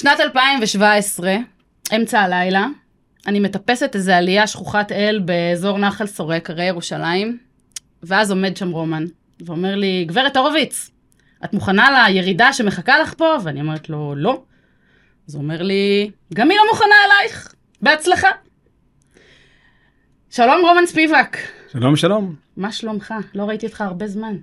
שנת 2017, אמצע הלילה, אני מטפסת איזה עלייה שכוחת אל באזור נחל סורק, הרי ירושלים, ואז עומד שם רומן, ואומר לי, גברת הורוביץ, את מוכנה לירידה שמחכה לך פה? ואני אומרת לו, לא. אז הוא אומר לי, גם היא לא מוכנה אלייך, בהצלחה. שלום רומן ספיבק. שלום שלום. מה שלומך? לא ראיתי אותך הרבה זמן.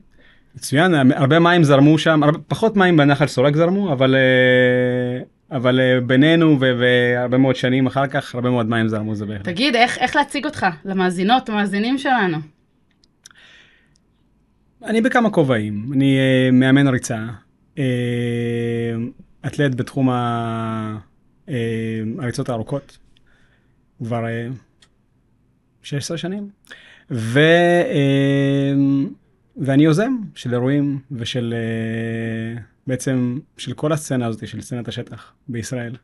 מצוין, הרבה מים זרמו שם, הרבה, פחות מים בנחל סורק זרמו, אבל, אה, אבל אה, בינינו והרבה מאוד שנים אחר כך, הרבה מאוד מים זרמו זה בהחלט. תגיד, איך, איך להציג אותך למאזינות, המאזינים שלנו? אני בכמה כובעים, אני uh, מאמן ריצה, uh, אתלט בתחום ה, uh, הריצות הארוכות, כבר uh, 16 שנים, ו, uh, ואני יוזם של אירועים ושל uh, בעצם של כל הסצנה הזאת, של סצנת השטח בישראל.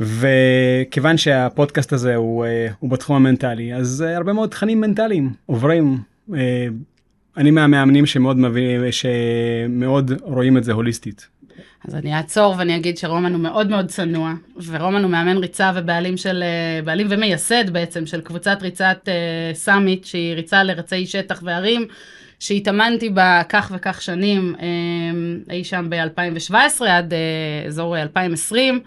וכיוון שהפודקאסט הזה הוא, uh, הוא בתחום המנטלי, אז uh, הרבה מאוד תכנים מנטליים עוברים. Uh, אני מהמאמנים שמאוד מבין, שמאוד רואים את זה הוליסטית. אז אני אעצור ואני אגיד שרומן הוא מאוד מאוד צנוע, ורומן הוא מאמן ריצה ובעלים של, אה, בעלים ומייסד בעצם של קבוצת ריצת uh, סאמיט, שהיא ריצה לרצי שטח וערים, שהתאמנתי בה כך וכך שנים, uh, אי שם ב-2017 עד uh, אזור 2020.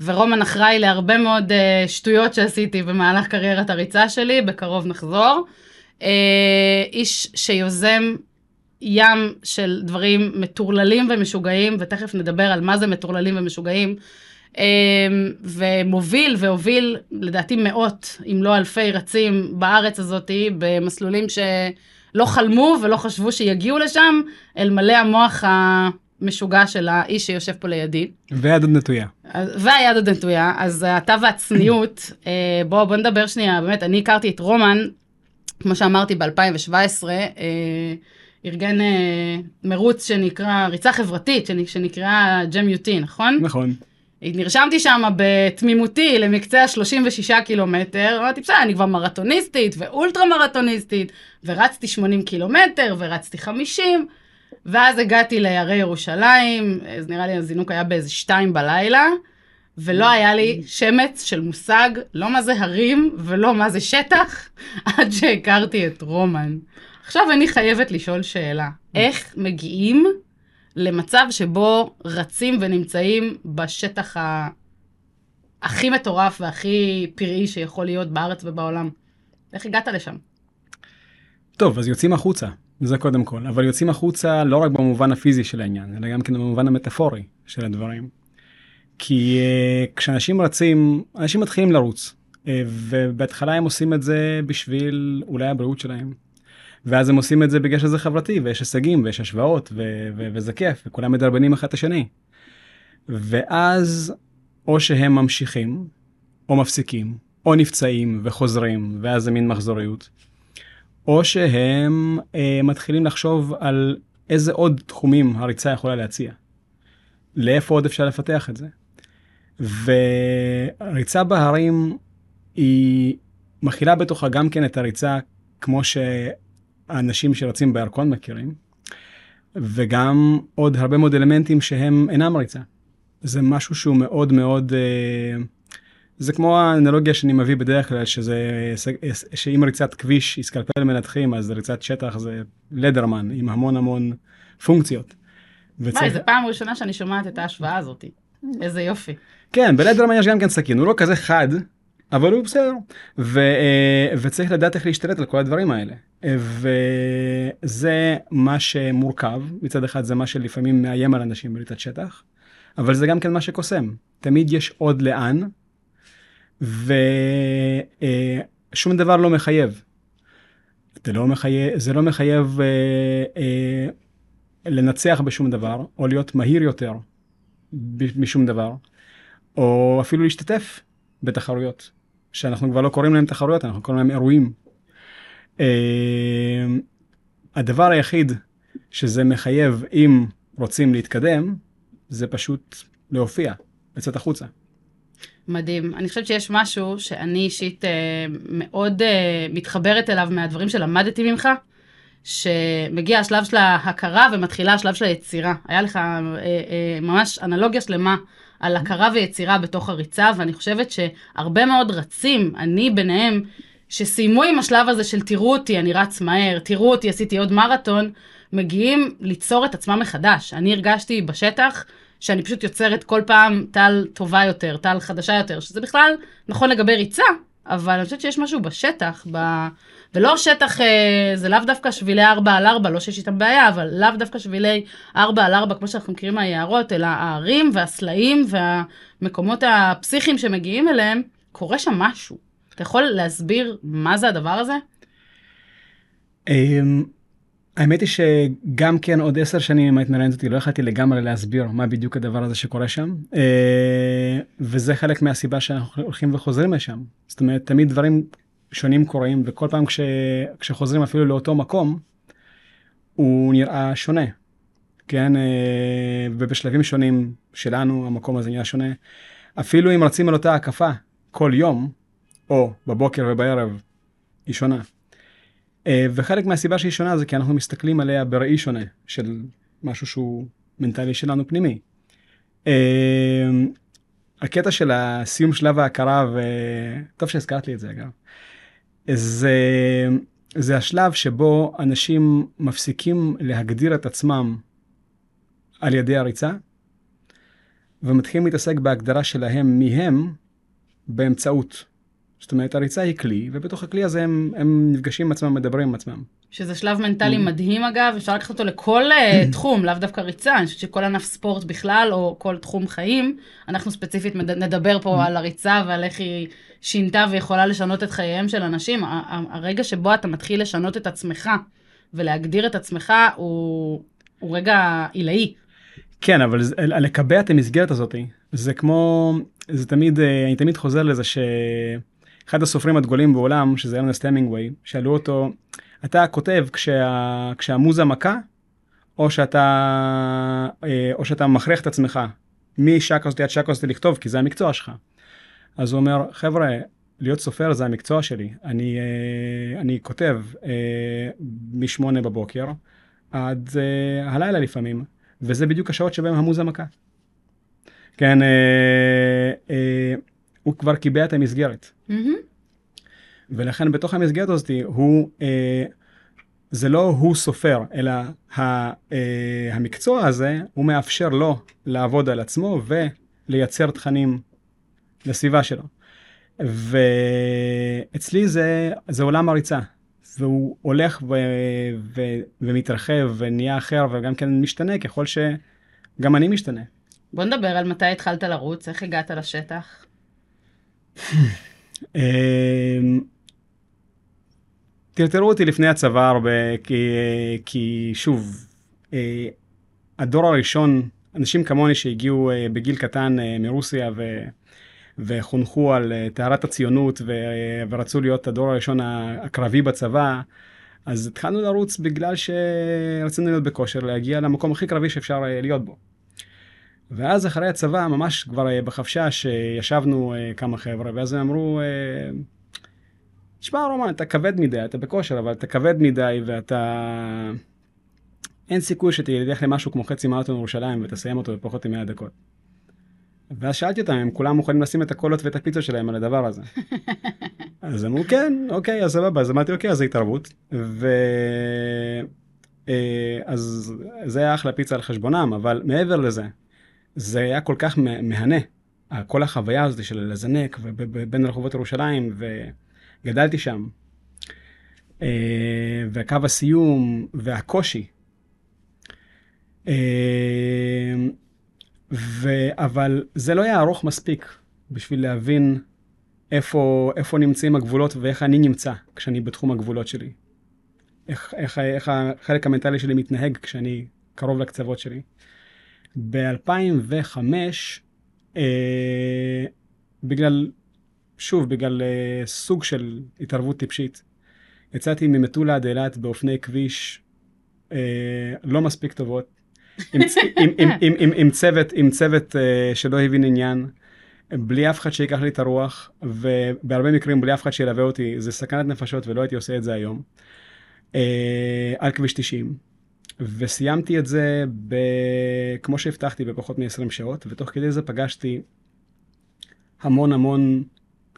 ורומן אחראי להרבה מאוד uh, שטויות שעשיתי במהלך קריירת הריצה שלי, בקרוב נחזור. אה, איש שיוזם ים של דברים מטורללים ומשוגעים, ותכף נדבר על מה זה מטורללים ומשוגעים, אה, ומוביל והוביל לדעתי מאות, אם לא אלפי רצים בארץ הזאת, במסלולים שלא חלמו ולא חשבו שיגיעו לשם, אלמלא המוח המשוגע של האיש שיושב פה לידי. והיד עוד נטויה. והיד עוד נטויה, אז אתה והצניעות, אה, בואו בוא נדבר שנייה, באמת, אני הכרתי את רומן כמו שאמרתי, ב-2017, אה, ארגן אה, מרוץ שנקרא, ריצה חברתית, שנקראה ג'ם יוטי, נכון? נכון. נרשמתי שם בתמימותי למקצה ה-36 קילומטר, אמרתי, בסדר, אני כבר מרתוניסטית ואולטרה מרתוניסטית, ורצתי 80 קילומטר, ורצתי 50, ואז הגעתי להרי ירושלים, אז נראה לי הזינוק היה באיזה שתיים בלילה, ולא היה לי שמץ של מושג, לא מה זה הרים ולא מה זה שטח, עד שהכרתי את רומן. עכשיו אני חייבת לשאול שאלה, איך מגיעים למצב שבו רצים ונמצאים בשטח ה... הכי מטורף והכי פראי שיכול להיות בארץ ובעולם? איך הגעת לשם? טוב, אז יוצאים החוצה, זה קודם כל, אבל יוצאים החוצה לא רק במובן הפיזי של העניין, אלא גם כן במובן המטאפורי של הדברים. כי uh, כשאנשים רצים, אנשים מתחילים לרוץ, uh, ובהתחלה הם עושים את זה בשביל אולי הבריאות שלהם. ואז הם עושים את זה בגלל שזה חברתי, ויש הישגים, ויש השוואות, ו- ו- וזה כיף, וכולם מדרבנים אחד את השני. ואז או שהם ממשיכים, או מפסיקים, או נפצעים וחוזרים, ואז זה מין מחזוריות. או שהם אה, מתחילים לחשוב על איזה עוד תחומים הריצה יכולה להציע. לאיפה עוד אפשר לפתח את זה. וריצה בהרים היא מכילה בתוכה גם כן את הריצה כמו שהאנשים שרצים בירקון מכירים, וגם עוד הרבה מאוד אלמנטים שהם אינם ריצה. זה משהו שהוא מאוד מאוד, אה, זה כמו האנלוגיה שאני מביא בדרך כלל, שזה, שאם ריצת כביש היא סקלפל מנתחים, אז ריצת שטח זה לדרמן עם המון המון פונקציות. וצריך... זו פעם ראשונה שאני שומעת את ההשוואה הזאת. איזה יופי. כן, בלדרמן יש גם כן סכין, הוא לא כזה חד, אבל הוא בסדר. ו, אה, וצריך לדעת איך להשתלט על כל הדברים האלה. וזה מה שמורכב, מצד אחד זה מה שלפעמים מאיים על אנשים בריצת שטח, אבל זה גם כן מה שקוסם. תמיד יש עוד לאן, ושום אה, דבר לא מחייב. זה לא מחייב, זה לא מחייב אה, אה, לנצח בשום דבר, או להיות מהיר יותר משום דבר. או אפילו להשתתף בתחרויות, שאנחנו כבר לא קוראים להם תחרויות, אנחנו קוראים להם אירועים. Uh, הדבר היחיד שזה מחייב, אם רוצים להתקדם, זה פשוט להופיע, לצאת החוצה. מדהים. אני חושבת שיש משהו שאני אישית uh, מאוד uh, מתחברת אליו מהדברים שלמדתי ממך, שמגיע השלב של ההכרה ומתחילה השלב של היצירה. היה לך אה, אה, ממש אנלוגיה שלמה על הכרה ויצירה בתוך הריצה, ואני חושבת שהרבה מאוד רצים, אני ביניהם, שסיימו עם השלב הזה של תראו אותי, אני רץ מהר, תראו אותי, עשיתי עוד מרתון, מגיעים ליצור את עצמם מחדש. אני הרגשתי בשטח שאני פשוט יוצרת כל פעם טל טובה יותר, טל חדשה יותר, שזה בכלל נכון לגבי ריצה, אבל אני חושבת שיש משהו בשטח, ב... ולא שטח, אה, זה לאו דווקא שבילי 4 על 4, לא שיש איתם בעיה, אבל לאו דווקא שבילי 4 על 4, כמו שאנחנו מכירים מהיערות, אלא הערים והסלעים והמקומות הפסיכיים שמגיעים אליהם, קורה שם משהו. אתה יכול להסביר מה זה הדבר הזה? אמ, האמת היא שגם כן עוד עשר שנים אם היית מראיינת אותי לא יכלתי לגמרי להסביר מה בדיוק הדבר הזה שקורה שם. אה, וזה חלק מהסיבה שאנחנו הולכים וחוזרים לשם. זאת אומרת תמיד דברים שונים קורים וכל פעם כש, כשחוזרים אפילו לאותו מקום הוא נראה שונה. כן אה, ובשלבים שונים שלנו המקום הזה נראה שונה. אפילו אם רצים על אותה הקפה כל יום או בבוקר ובערב היא שונה. אה, וחלק מהסיבה שהיא שונה זה כי אנחנו מסתכלים עליה בראי שונה של משהו שהוא מנטלי שלנו פנימי. אה, הקטע של הסיום שלב ההכרה וטוב שהזכרת לי את זה אגב. זה, זה השלב שבו אנשים מפסיקים להגדיר את עצמם על ידי הריצה ומתחילים להתעסק בהגדרה שלהם מי הם באמצעות זאת אומרת, הריצה היא כלי, ובתוך הכלי הזה הם, הם נפגשים עם עצמם, מדברים עם עצמם. שזה שלב מנטלי mm. מדהים אגב, אפשר לקחת אותו לכל uh, תחום, לאו דווקא ריצה, אני חושבת שכל ענף ספורט בכלל, או כל תחום חיים, אנחנו ספציפית נדבר פה mm. על הריצה ועל איך היא שינתה ויכולה לשנות את חייהם של אנשים. הרגע שבו אתה מתחיל לשנות את עצמך ולהגדיר את עצמך הוא, הוא רגע עילאי. כן, אבל לקבע את המסגרת הזאת, זה כמו, זה תמיד, אה, אני תמיד חוזר לזה ש... אחד הסופרים הדגולים בעולם, שזה ארנסט המינגווי, שאלו אותו, אתה כותב כשה, כשהמוזה מכה, או שאתה, אה, או שאתה מכריח את עצמך משקרסטי עד שקרסטי לכתוב, כי זה המקצוע שלך. אז הוא אומר, חבר'ה, להיות סופר זה המקצוע שלי. אני, אה, אני כותב אה, משמונה בבוקר עד הלילה לפעמים, וזה בדיוק השעות שבהם המוזה מכה. כן, הוא כבר קיבע את המסגרת. Mm-hmm. ולכן בתוך המסגרת הזאת הוא, אה, זה לא הוא סופר, אלא ה, אה, המקצוע הזה, הוא מאפשר לו לעבוד על עצמו ולייצר תכנים לסביבה שלו. ואצלי זה, זה עולם הריצה, והוא הולך ו, ו, ומתרחב ונהיה אחר וגם כן משתנה ככל שגם אני משתנה. בוא נדבר על מתי התחלת לרוץ, איך הגעת לשטח? אמ, טרטרו אותי לפני הצבא הרבה, כי, כי שוב, אה, הדור הראשון, אנשים כמוני שהגיעו אה, בגיל קטן אה, מרוסיה ו, וחונכו על טהרת הציונות ו, ורצו להיות הדור הראשון הקרבי בצבא, אז התחלנו לרוץ בגלל שרצינו להיות בכושר, להגיע למקום הכי קרבי שאפשר להיות בו. ואז אחרי הצבא, ממש כבר אה, בחפשש, ישבנו אה, כמה חבר'ה, ואז הם אמרו, אה, תשמע רומן, אתה כבד מדי, אתה בכושר, אבל אתה כבד מדי ואתה... אין סיכוי שתלך למשהו כמו חצי מרתון ירושלים ותסיים אותו בפחות מ-100 דקות. ואז שאלתי אותם אם כולם מוכנים לשים את הקולות ואת הפיצות שלהם על הדבר הזה. אז אמרו כן, אוקיי, אז סבבה, אז אמרתי אוקיי, אז זה התערבות. ו... אז זה היה אחלה פיצה על חשבונם, אבל מעבר לזה, זה היה כל כך מהנה, כל החוויה הזאת של לזנק בין רחובות ירושלים, וגדלתי שם. אה, וקו הסיום והקושי. אה, ו... אבל זה לא היה ארוך מספיק בשביל להבין איפה, איפה נמצאים הגבולות ואיך אני נמצא כשאני בתחום הגבולות שלי. איך, איך, איך החלק המנטלי שלי מתנהג כשאני קרוב לקצוות שלי. ב-2005, אה, בגלל, שוב, בגלל אה, סוג של התערבות טיפשית, יצאתי ממטולה עד אילת באופני כביש אה, לא מספיק טובות, עם, עם, עם, עם, עם, עם צוות, עם צוות אה, שלא הבין עניין. בלי אף אחד שיקח לי את הרוח, ובהרבה מקרים בלי אף אחד שילווה אותי, זה סכנת נפשות ולא הייתי עושה את זה היום. אה, על כביש 90, וסיימתי את זה, ב... כמו שהבטחתי, בפחות מ-20 שעות, ותוך כדי זה פגשתי המון המון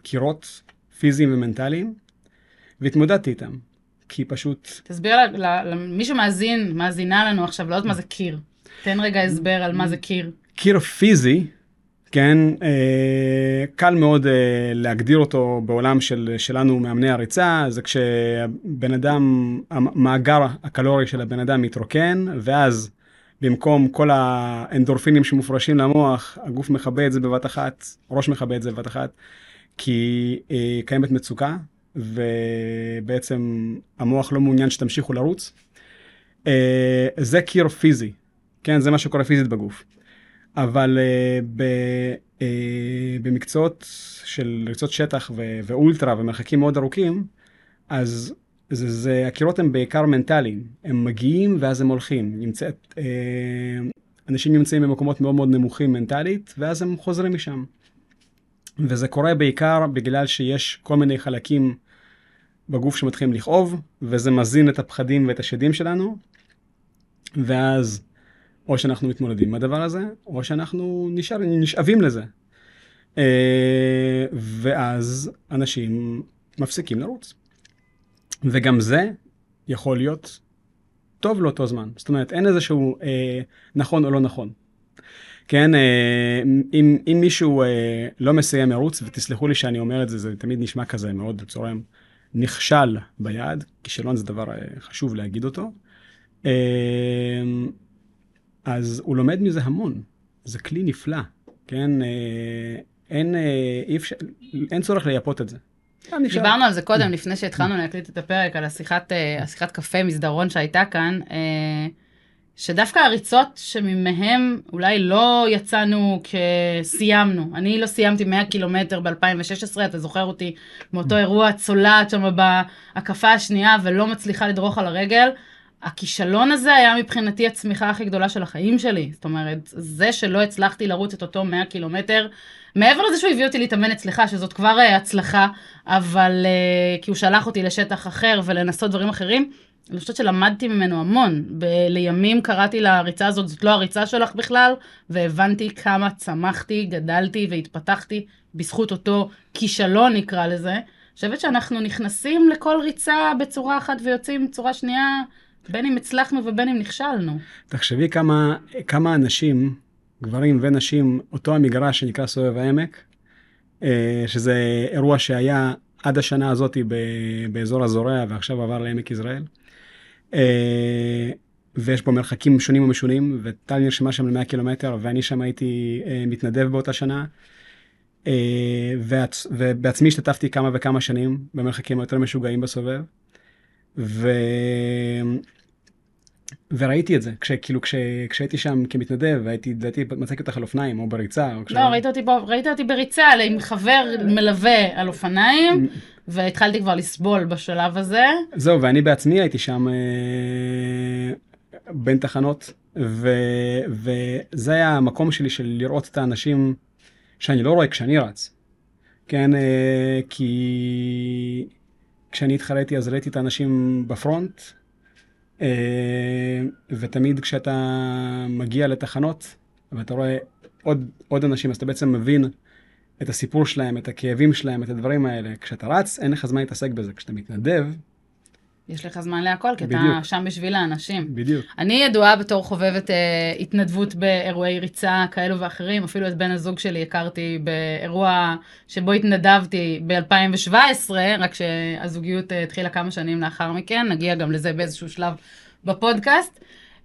קירות פיזיים ומנטליים, והתמודדתי איתם, כי פשוט... תסביר למי שמאזין, מאזינה לנו עכשיו, לא יודעת מה זה קיר. תן רגע הסבר על מה זה קיר. קיר פיזי, כן, אה, קל מאוד אה, להגדיר אותו בעולם של, שלנו מאמני הריצה, זה כשבן אדם, המאגר הקלורי של הבן אדם מתרוקן, ואז במקום כל האנדורפינים שמופרשים למוח, הגוף מכבה את זה בבת אחת, ראש מכבה את זה בבת אחת, כי אה, קיימת מצוקה, ובעצם המוח לא מעוניין שתמשיכו לרוץ. אה, זה קיר פיזי, כן, זה מה שקורה פיזית בגוף. אבל uh, ב, uh, במקצועות של ריצות שטח ו, ואולטרה ומרחקים מאוד ארוכים, אז זה, זה, הקירות הם בעיקר מנטליים. הם מגיעים ואז הם הולכים. נמצאת, uh, אנשים נמצאים במקומות מאוד מאוד נמוכים מנטלית, ואז הם חוזרים משם. וזה קורה בעיקר בגלל שיש כל מיני חלקים בגוף שמתחילים לכאוב, וזה מזין את הפחדים ואת השדים שלנו, ואז או שאנחנו מתמודדים עם הדבר הזה, או שאנחנו נשאר, נשאבים לזה. אה, ואז אנשים מפסיקים לרוץ. וגם זה יכול להיות טוב לאותו זמן. זאת אומרת, אין איזשהו אה, נכון או לא נכון. כן, אה, אם, אם מישהו אה, לא מסיים מרוץ, ותסלחו לי שאני אומר את זה, זה תמיד נשמע כזה מאוד צורם, נכשל ביעד, כישלון זה דבר אה, חשוב להגיד אותו. אה, אז הוא לומד מזה המון. זה כלי נפלא, כן? אה, אין, אה, אי אפשר, אין צורך לייפות את זה. דיברנו על זה קודם, לפני שהתחלנו להקליט את הפרק, על השיחת, אה, השיחת קפה מסדרון שהייתה כאן, שדווקא הריצות שממהם אולי לא יצאנו כסיימנו. אני לא סיימתי 100 קילומטר ב-2016, אתה זוכר אותי מאותו אירוע צולעת שם בהקפה השנייה ולא מצליחה לדרוך על הרגל. הכישלון הזה היה מבחינתי הצמיחה הכי גדולה של החיים שלי. זאת אומרת, זה שלא הצלחתי לרוץ את אותו 100 קילומטר, מעבר לזה שהוא הביא אותי להתאמן אצלך, שזאת כבר uh, הצלחה, אבל uh, כי הוא שלח אותי לשטח אחר ולנסות דברים אחרים, אני חושבת שלמדתי ממנו המון. ב- לימים קראתי לריצה הזאת, זאת לא הריצה שלך בכלל, והבנתי כמה צמחתי, גדלתי והתפתחתי בזכות אותו כישלון נקרא לזה. אני חושבת שאנחנו נכנסים לכל ריצה בצורה אחת ויוצאים בצורה שנייה בין אם הצלחנו ובין אם נכשלנו. תחשבי כמה, כמה אנשים, גברים ונשים, אותו המגרש שנקרא סובב העמק, אה, שזה אירוע שהיה עד השנה הזאת באזור הזורע ועכשיו עבר לעמק יזרעאל. אה, ויש בו מרחקים שונים ומשונים, וטל נרשמה שם ל-100 קילומטר, ואני שם הייתי אה, מתנדב באותה שנה. ובעצמי השתתפתי כמה וכמה שנים במרחקים היותר משוגעים בסובב. וראיתי את זה, כשכאילו כש, כשהייתי שם כמתנדב, והייתי, לדעתי, מצאתי אותך על אופניים או בריצה. או כש... לא, ראית אותי, ראית אותי בריצה עם חבר מלווה על אופניים, והתחלתי כבר לסבול בשלב הזה. זהו, ואני בעצמי הייתי שם אה, בין תחנות, ו, וזה היה המקום שלי של לראות את האנשים שאני לא רואה כשאני רץ. כן, אה, כי כשאני התחלתי אז ראיתי את האנשים בפרונט, ותמיד כשאתה מגיע לתחנות ואתה רואה עוד, עוד אנשים, אז אתה בעצם מבין את הסיפור שלהם, את הכאבים שלהם, את הדברים האלה. כשאתה רץ, אין לך זמן להתעסק בזה. כשאתה מתנדב, יש לך זמן להכל, כי בדיוק. אתה שם בשביל האנשים. בדיוק. אני ידועה בתור חובבת אה, התנדבות באירועי ריצה כאלו ואחרים, אפילו את בן הזוג שלי הכרתי באירוע שבו התנדבתי ב-2017, רק שהזוגיות אה, התחילה כמה שנים לאחר מכן, נגיע גם לזה באיזשהו שלב בפודקאסט.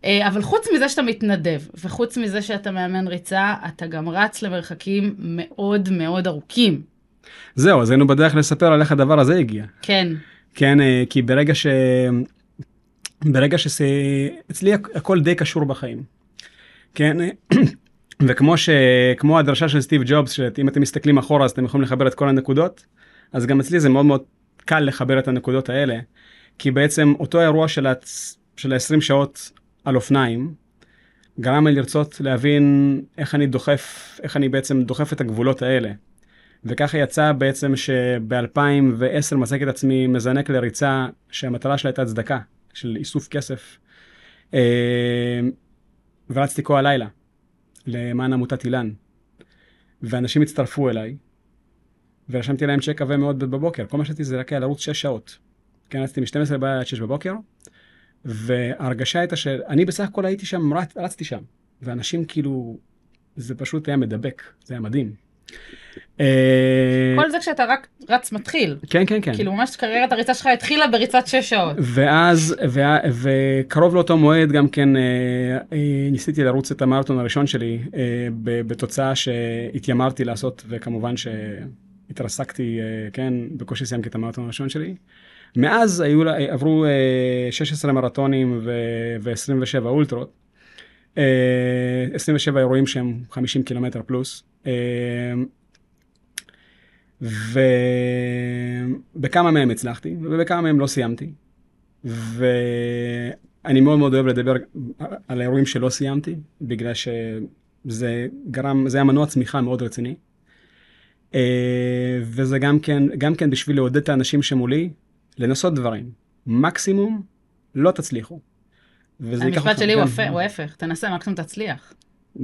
אה, אבל חוץ מזה שאתה מתנדב, וחוץ מזה שאתה מאמן ריצה, אתה גם רץ למרחקים מאוד מאוד ארוכים. זהו, אז היינו בדרך לספר על איך הדבר הזה הגיע. כן. כן, אה, כי ברגע ש... ברגע שזה... אצלי הכל די קשור בחיים. כן, וכמו ש... כמו הדרשה של סטיב ג'ובס, שאם אתם מסתכלים אחורה אז אתם יכולים לחבר את כל הנקודות, אז גם אצלי זה מאוד מאוד קל לחבר את הנקודות האלה, כי בעצם אותו אירוע של, ה... של ה-20 שעות על אופניים, גרם לי לרצות להבין איך אני דוחף, איך אני בעצם דוחף את הגבולות האלה. וככה יצא בעצם שב-2010 מצאתי את עצמי מזנק לריצה שהמטרה שלה הייתה צדקה. של איסוף כסף. אה, ורצתי כל הלילה למען עמותת אילן. ואנשים הצטרפו אליי, ורשמתי להם צ'ק עבה מאוד בבוקר. כל מה שעשיתי זה רק היה לרוץ 6 שעות. כן, רצתי מ-12 בלילה עד 6 בבוקר, וההרגשה הייתה שאני בסך הכל הייתי שם, רצ, רצתי שם. ואנשים כאילו, זה פשוט היה מדבק, זה היה מדהים. אה, כל זה כשאתה רק רץ מתחיל. כן, כן, כן. כאילו ממש קריירת הריצה שלך התחילה בריצת 6 שעות. ואז, וקרוב לאותו מועד גם כן אה, אה, ניסיתי לרוץ את המרתון הראשון שלי אה, בתוצאה שהתיימרתי לעשות, וכמובן שהתרסקתי, כן, בקושי סיימתי את המרתון הראשון שלי. מאז היו, עברו אה, 16 מרתונים ו- ו-27 אולטרות. אה, 27 אירועים שהם 50 קילומטר פלוס. אה, ובכמה מהם הצלחתי, ובכמה מהם לא סיימתי. ואני מאוד מאוד אוהב לדבר על האירועים שלא סיימתי, בגלל שזה גרם, זה היה מנוע צמיחה מאוד רציני. אה, וזה גם כן, גם כן בשביל לעודד את האנשים שמולי, לנסות דברים. מקסימום, לא תצליחו. וזה ייקח המשפט שלי הוא. הפ- הוא ההפך, תנסה מקסימום תצליח.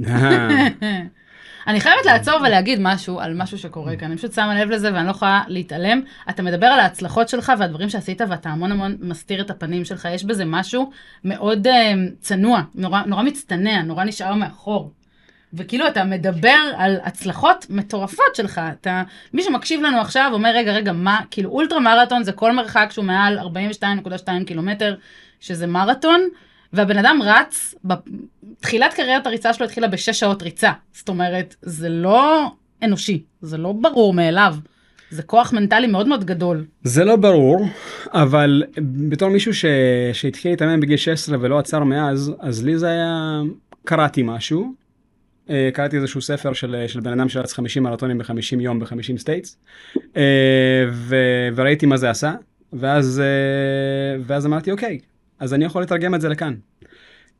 אני חייבת לעצור ולהגיד משהו על משהו שקורה כאן, אני פשוט שמה לב לזה ואני לא יכולה להתעלם. אתה מדבר על ההצלחות שלך והדברים שעשית ואתה המון המון מסתיר את הפנים שלך, יש בזה משהו מאוד uh, צנוע, נורא, נורא מצטנע, נורא נשאר מאחור. וכאילו אתה מדבר על הצלחות מטורפות שלך, אתה, מי שמקשיב לנו עכשיו אומר רגע רגע מה, כאילו אולטרה מרתון זה כל מרחק שהוא מעל 42.2 קילומטר, שזה מרתון, והבן אדם רץ, בתחילת קריירת הריצה שלו התחילה בשש שעות ריצה. זאת אומרת, זה לא אנושי, זה לא ברור מאליו. זה כוח מנטלי מאוד מאוד גדול. זה לא ברור, אבל בתור מישהו ש... שהתחיל להתאמן בגיל 16 ולא עצר מאז, אז לי זה היה, קראתי משהו. אה, קראתי איזשהו ספר של, של בן אדם שרץ 50 מרתונים ב-50 יום ב-50 states, ו... וראיתי מה זה עשה, ואז, אה, ואז אמרתי, אוקיי, אז אני יכול לתרגם את זה לכאן.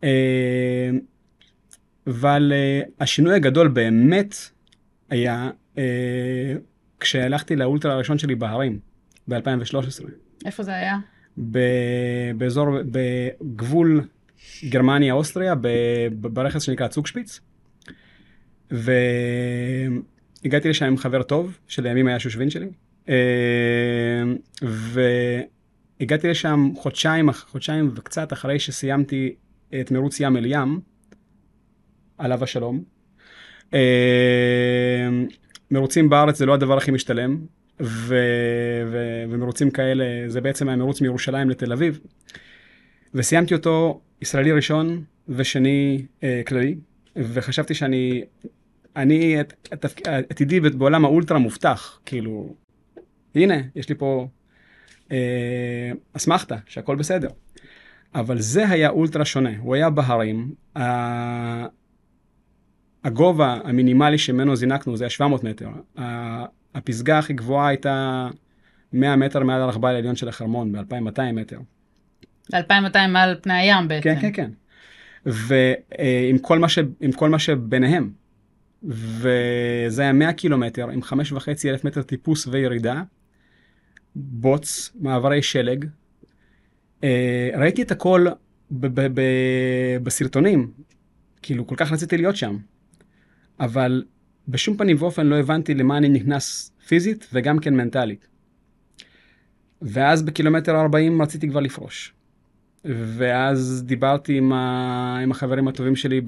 אה, אבל אה, השינוי הגדול באמת היה אה, כשהלכתי לאולטרה הראשון שלי בהרים ב-2013, איפה זה היה? באזור, בגבול גרמניה-אוסטריה, ברכס שנקרא צוקשפיץ. והגעתי לשם עם חבר טוב, שלימים היה שושבין שלי. אה, והגעתי לשם חודשיים, חודשיים וקצת אחרי שסיימתי את מרוץ ים אל ים, עליו השלום. אה, מרוצים בארץ זה לא הדבר הכי משתלם, ו... ו... ומרוצים כאלה, זה בעצם היה מרוץ מירושלים לתל אביב. וסיימתי אותו ישראלי ראשון ושני אה, כללי, וחשבתי שאני, אני, את, את, עתידי בעולם האולטרה מובטח, כאילו, הנה, יש לי פה אסמכתה, שהכל בסדר. אבל זה היה אולטרה שונה, הוא היה בהרים, הגובה המינימלי שממנו זינקנו זה היה 700 מטר. הפסגה הכי גבוהה הייתה 100 מטר מעל הרכבל העליון של החרמון, ב-2200 מטר. 2200 מעל פני הים בעצם. כן, כן, כן. ועם כל, מה ש... כל מה שביניהם. וזה היה 100 קילומטר עם 5.5 אלף מטר טיפוס וירידה, בוץ, מעברי שלג. אה, ראיתי את הכל בסרטונים, כאילו כל כך רציתי להיות שם, אבל בשום פנים ואופן לא הבנתי למה אני נכנס פיזית וגם כן מנטלית. ואז בקילומטר 40 רציתי כבר לפרוש. ואז דיברתי עם, ה... עם החברים הטובים שלי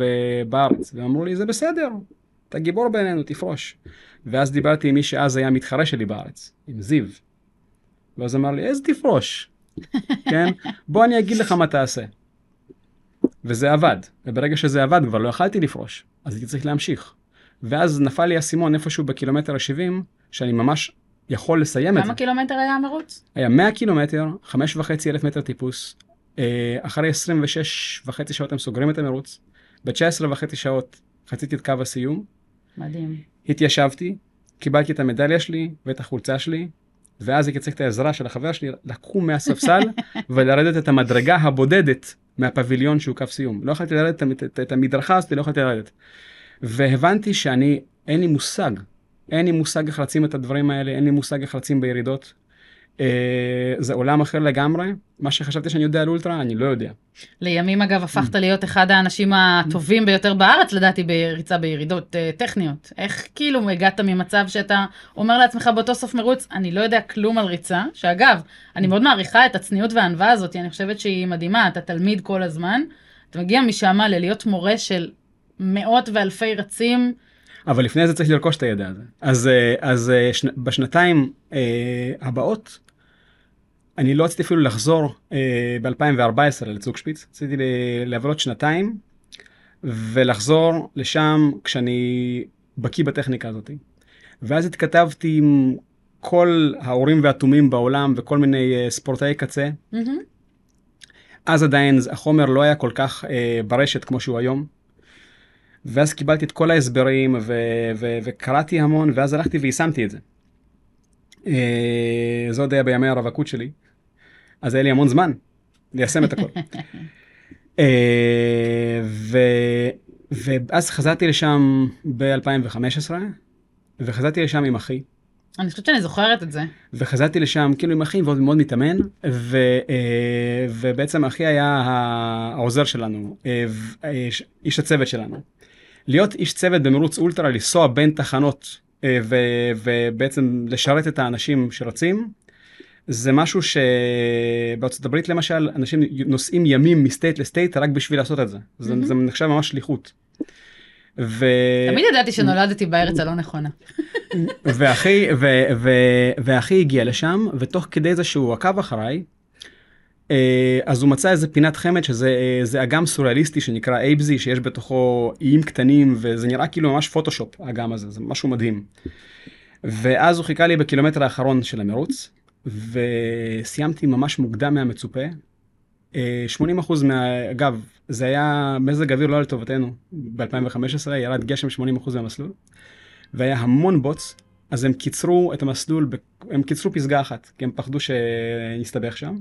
בארץ, והם אמרו לי, זה בסדר, אתה גיבור בינינו, תפרוש. ואז דיברתי עם מי שאז היה מתחרה שלי בארץ, עם זיו. ואז אמר לי, איזה תפרוש? כן? בוא אני אגיד לך מה תעשה. וזה עבד, וברגע שזה עבד כבר לא יכלתי לפרוש, אז הייתי צריך להמשיך. ואז נפל לי האסימון איפשהו בקילומטר ה-70, שאני ממש יכול לסיים את זה. כמה קילומטר היה המרוץ? היה 100 קילומטר, 5.5 אלף מטר טיפוס. אה, אחרי 26 וחצי שעות הם סוגרים את המרוץ. ב-19 וחצי שעות חציתי את קו הסיום, מדהים. התיישבתי, קיבלתי את המדליה שלי ואת החולצה שלי, ואז הייתי צריך את העזרה של החבר שלי לקום מהספסל ולרדת את המדרגה הבודדת מהפביליון שהוא קו סיום. לא יכולתי לרדת את, את, את המדרכה הזאת, לא יכולתי לרדת. והבנתי שאני, אין לי מושג, אין לי מושג איך רצים את הדברים האלה, אין לי מושג איך רצים בירידות. אה, זה עולם אחר לגמרי, מה שחשבתי שאני יודע על אולטרה, אני לא יודע. לימים אגב הפכת להיות אחד האנשים הטובים ביותר בארץ לדעתי בריצה בירידות uh, טכניות. איך כאילו הגעת ממצב שאתה אומר לעצמך באותו סוף מרוץ, אני לא יודע כלום על ריצה, שאגב, אני מאוד מעריכה את הצניעות והענווה הזאת, אני חושבת שהיא מדהימה, אתה תלמיד כל הזמן, אתה מגיע משם ללהיות מורה של מאות ואלפי רצים. אבל לפני זה צריך לרכוש את הידע הזה. אז, אה, אז אה, שני, בשנתיים אה, הבאות, אני לא רציתי אפילו לחזור אה, ב-2014 לצוקשפיץ, רציתי לעבור עוד שנתיים ולחזור לשם כשאני בקיא בטכניקה הזאת. ואז התכתבתי עם כל ההורים והתומים בעולם וכל מיני אה, ספורטאי קצה. Mm-hmm. אז עדיין החומר לא היה כל כך אה, ברשת כמו שהוא היום. ואז קיבלתי את כל ההסברים ו- ו- וקראתי המון ואז הלכתי ויישמתי את זה. אה, זה עוד היה בימי הרווקות שלי. אז היה לי המון זמן ליישם את הכל. אה, ו- ואז חזרתי לשם ב-2015 וחזרתי לשם עם אחי. אני חושבת שאני זוכרת את זה. וחזרתי לשם כאילו עם אחי ועוד מאוד מתאמן, ו, אה, ובעצם אחי היה העוזר שלנו, אה, איש הצוות שלנו. להיות איש צוות במרוץ אולטרה, לנסוע בין תחנות ו, ובעצם לשרת את האנשים שרצים, זה משהו שבארצות הברית למשל, אנשים נוסעים ימים מסטייט לסטייט רק בשביל לעשות את זה. זה, mm-hmm. זה נחשב ממש שליחות. ו... תמיד ידעתי שנולדתי בארץ הלא נכונה. ואחי, ו, ו, ואחי הגיע לשם, ותוך כדי זה שהוא עקב אחריי, אה, אז הוא מצא איזה פינת חמד שזה אה, אגם סוריאליסטי שנקרא אייבזי, שיש בתוכו איים קטנים, וזה נראה כאילו ממש פוטושופ, האגם הזה, זה משהו מדהים. ואז הוא חיכה לי בקילומטר האחרון של המרוץ, וסיימתי ממש מוקדם מהמצופה. 80% אה, מה... אגב, זה היה מזג אוויר לא על טובתנו. ב-2015 ירד גשם 80% מהמסלול, והיה המון בוץ, אז הם קיצרו את המסלול, הם קיצרו פסגה אחת, כי הם פחדו שנסתבך שם.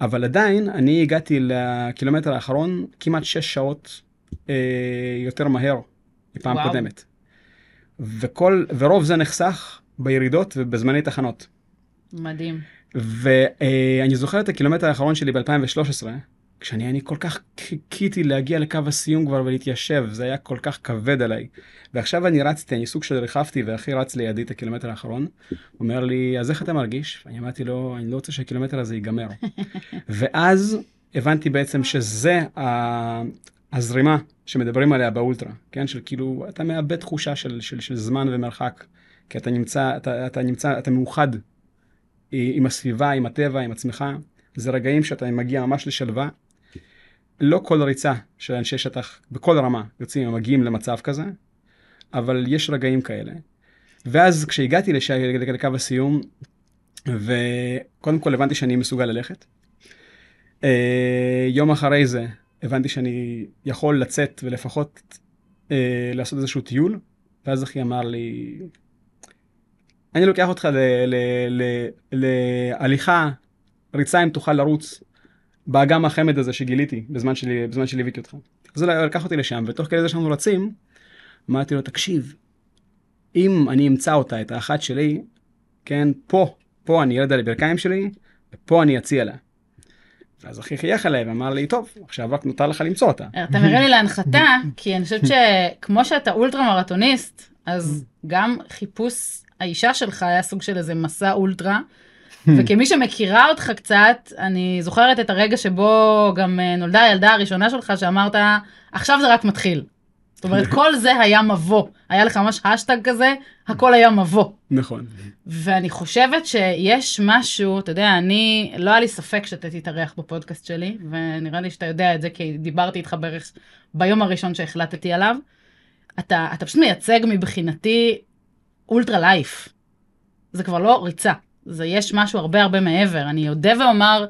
אבל עדיין, אני הגעתי לקילומטר האחרון כמעט 6 שעות אה, יותר מהר מפעם וואו. קודמת. וכל, ורוב זה נחסך בירידות ובזמני תחנות. מדהים. ואני זוכר את הקילומטר האחרון שלי ב-2013, כשאני אני כל כך חיכיתי להגיע לקו הסיום כבר ולהתיישב, זה היה כל כך כבד עליי. ועכשיו אני רצתי, אני סוג של ריחפתי, ואחי רץ לידי את הקילומטר האחרון. הוא אומר לי, אז איך אתה מרגיש? ואני אמרתי לו, אני לא רוצה שהקילומטר הזה ייגמר. ואז הבנתי בעצם שזה הזרימה שמדברים עליה באולטרה, כן? של כאילו, אתה מאבד תחושה של, של, של זמן ומרחק, כי אתה נמצא, אתה, אתה נמצא, אתה מאוחד עם הסביבה, עם הטבע, עם עצמך. זה רגעים שאתה מגיע ממש לשלווה. לא כל ריצה של אנשי שטח בכל רמה יוצאים ומגיעים למצב כזה, אבל יש רגעים כאלה. ואז כשהגעתי לש... לקו הסיום, וקודם כל הבנתי שאני מסוגל ללכת. אה, יום אחרי זה הבנתי שאני יכול לצאת ולפחות אה, לעשות איזשהו טיול, ואז אחי אמר לי, אני לוקח אותך להליכה, ריצה אם תוכל לרוץ באגם החמד הזה שגיליתי בזמן, שלי, בזמן שליוויתי אותך. אז הוא לקח אותי לשם, ותוך כדי זה שאנחנו רצים, אמרתי לו, תקשיב, אם אני אמצא אותה, את האחת שלי, כן, פה, פה אני ארד על הברכיים שלי, ופה אני אציע לה. ואז אחי חייך עליי ואמר לי, טוב, עכשיו רק נותר לך למצוא אותה. אתה מראה לי להנחתה, כי אני חושבת שכמו שאתה אולטרה מרתוניסט, אז גם חיפוש האישה שלך היה סוג של איזה מסע אולטרה. וכמי שמכירה אותך קצת, אני זוכרת את הרגע שבו גם אה, נולדה הילדה הראשונה שלך, שאמרת, עכשיו זה רק מתחיל. זאת אומרת, כל זה היה מבוא. היה לך ממש השטג כזה, הכל היה מבוא. נכון. ואני חושבת שיש משהו, אתה יודע, אני, לא היה לי ספק שאתה תתארח בפודקאסט שלי, ונראה לי שאתה יודע את זה, כי דיברתי איתך בערך ביום הראשון שהחלטתי עליו. אתה, אתה פשוט מייצג מבחינתי אולטרה לייף. זה כבר לא ריצה, זה יש משהו הרבה הרבה מעבר. אני אודה ואומר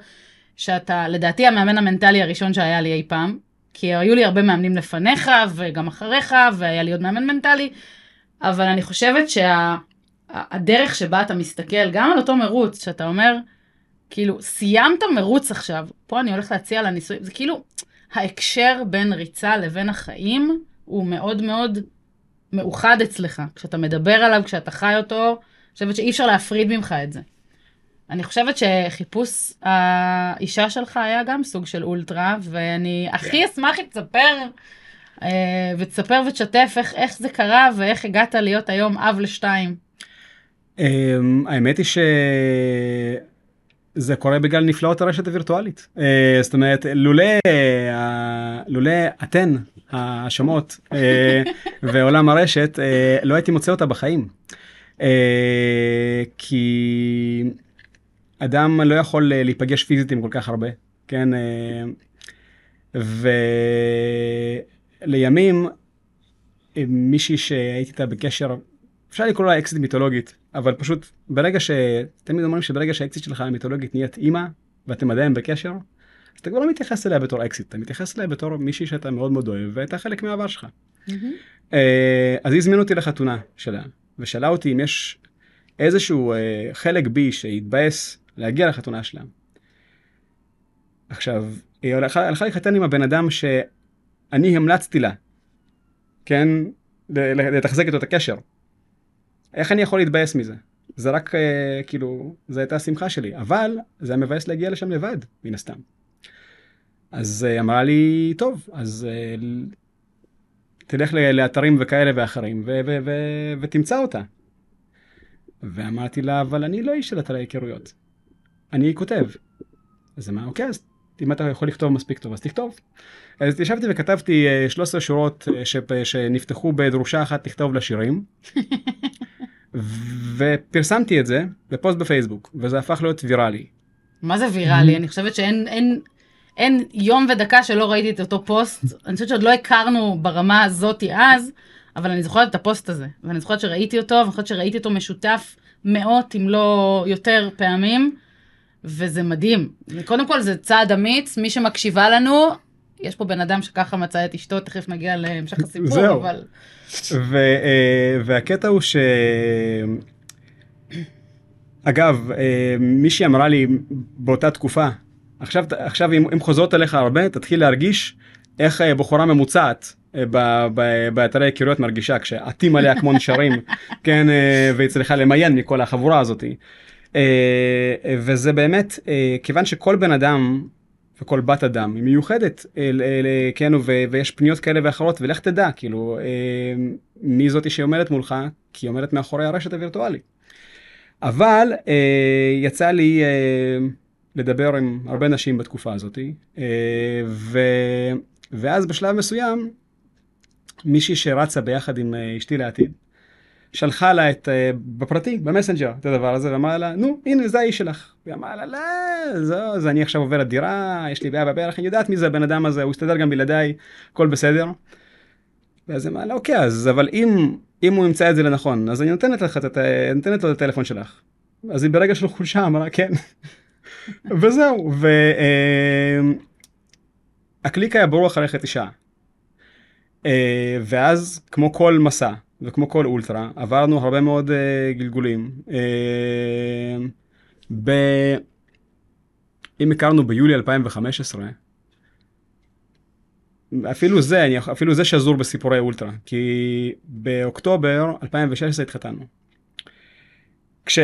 שאתה לדעתי המאמן המנטלי הראשון שהיה לי אי פעם, כי היו לי הרבה מאמנים לפניך וגם אחריך, והיה לי עוד מאמן מנטלי, אבל אני חושבת שהדרך שה, שבה אתה מסתכל, גם על אותו מרוץ, שאתה אומר, כאילו, סיימת מרוץ עכשיו, פה אני הולך להציע לניסויים, זה כאילו, ההקשר בין ריצה לבין החיים הוא מאוד מאוד מאוחד אצלך. כשאתה מדבר עליו, כשאתה חי אותו, אני חושבת שאי אפשר להפריד ממך את זה. אני חושבת שחיפוש האישה שלך היה גם סוג של אולטרה, ואני הכי אשמח אם תספר, אה, ותספר ותשתף איך, איך זה קרה ואיך הגעת להיות היום אב לשתיים. אמ, האמת היא שזה קורה בגלל נפלאות הרשת הווירטואלית. אה, זאת אומרת, לולא, ה- לולא אתן, ההאשמות אה, ועולם הרשת, אה, לא הייתי מוצא אותה בחיים. אה, כי אדם לא יכול להיפגש פיזית עם כל כך הרבה, כן? ולימים מישהי שהייתי איתה בקשר, אפשר לקרוא לה אקסית מיתולוגית, אבל פשוט ברגע ש... תמיד אומרים שברגע שהאקסית שלך המיתולוגית נהיית אימא, ואתם עדיין בקשר, אז אתה כבר לא מתייחס אליה בתור אקסית, אתה מתייחס אליה בתור מישהי שאתה מאוד מאוד אוהב, והייתה חלק מהעבר שלך. אה, אז היא הזמינה אותי לחתונה שלה, ושאלה אותי אם יש איזשהו אה, חלק בי שהתבאס להגיע לחתונה שלה. עכשיו, היא הלכה, הלכה להתחתן עם הבן אדם שאני המלצתי לה, כן, לתחזק איתו את הקשר. איך אני יכול להתבאס מזה? זה רק אה, כאילו, זו הייתה השמחה שלי, אבל זה היה מבאס להגיע לשם לבד, מן הסתם. אז היא אמרה לי, טוב, אז אה, תלך לאתרים וכאלה ואחרים ו- ו- ו- ותמצא אותה. ואמרתי לה, אבל אני לא איש של אתרי היכרויות. אני כותב. אז אמרה, אוקיי, אז אם אתה יכול לכתוב מספיק טוב, אז תכתוב. אז ישבתי וכתבתי אה, 13 שורות אה, שפ- שנפתחו בדרושה אחת לכתוב לשירים. ופרסמתי את זה בפוסט בפייסבוק, וזה הפך להיות ויראלי. מה זה ויראלי? אני חושבת שאין אין, יום ודקה שלא ראיתי את אותו פוסט. אני חושבת שעוד לא הכרנו ברמה הזאתי אז, אבל אני זוכרת את הפוסט הזה. ואני זוכרת שראיתי אותו, ואני חושבת שראיתי אותו משותף מאות, אם לא יותר פעמים, וזה מדהים. קודם כל זה צעד אמיץ, מי שמקשיבה לנו, יש פה בן אדם שככה מצא את אשתו, תכף נגיע להמשך הסיפור, זהו. אבל... ו, אה, והקטע הוא ש... אגב, אה, מישהי אמרה לי באותה תקופה, עכשיו, עכשיו אם, אם חוזרות אליך הרבה, תתחיל להרגיש איך אה, בחורה ממוצעת אה, ב- ב- באתרי היכרויות מרגישה כשעטים עליה כמו נשרים, כן, אה, והיא צריכה למיין מכל החבורה הזאת. וזה באמת, כיוון שכל בן אדם וכל בת אדם היא מיוחדת, כן, ו- ויש פניות כאלה ואחרות, ולך תדע, כאילו, מי זאתי שעומדת מולך, כי היא עומדת מאחורי הרשת הווירטואלית. אבל יצא לי לדבר עם הרבה נשים בתקופה הזאת, אה, ו, ואז בשלב מסוים, מישהי שרצה ביחד עם אה, אשתי לעתיד, שלחה לה את, אה, בפרטי, במסנג'ר, את הדבר הזה, ואמרה לה, נו, הנה, זה האיש שלך. והיא אמרה לה, לא, זו, זה אני עכשיו עוברת דירה, יש לי בעיה בברך, אני יודעת מי זה הבן אדם הזה, הוא יסתדר גם בלעדיי, הכל בסדר. ואז היא אמרה לה, אוקיי, אז אבל אם, אם הוא ימצא את זה לנכון, אז אני נותנת לך, את לו את הטלפון שלך. אז היא ברגע של חולשה אמרה, כן. וזהו, והקליק היה ברור אחרי חצי שעה. אה, ואז, כמו כל מסע, וכמו כל אולטרה, עברנו הרבה מאוד אה, גלגולים. אה, ב... אם הכרנו ביולי 2015, אפילו זה, אני, אפילו זה שזור בסיפורי אולטרה, כי באוקטובר 2016 התחתנו. כש,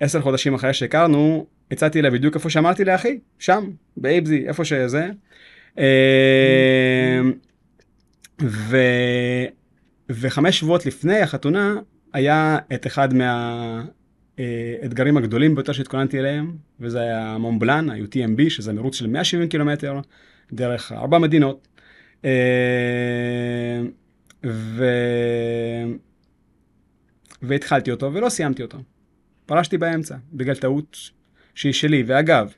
עשר חודשים אחרי שהכרנו, הצעתי לה בדיוק איפה שאמרתי לאחי, שם, באייבזי, איפה שזה. אה, ו... וחמש שבועות לפני החתונה היה את אחד מהאתגרים הגדולים ביותר שהתכוננתי אליהם, וזה היה מונבלן, ה-UTMB, שזה מרוץ של 170 קילומטר, דרך ארבע מדינות. אה, ו... והתחלתי אותו ולא סיימתי אותו. פרשתי באמצע, בגלל טעות שהיא שלי. ואגב,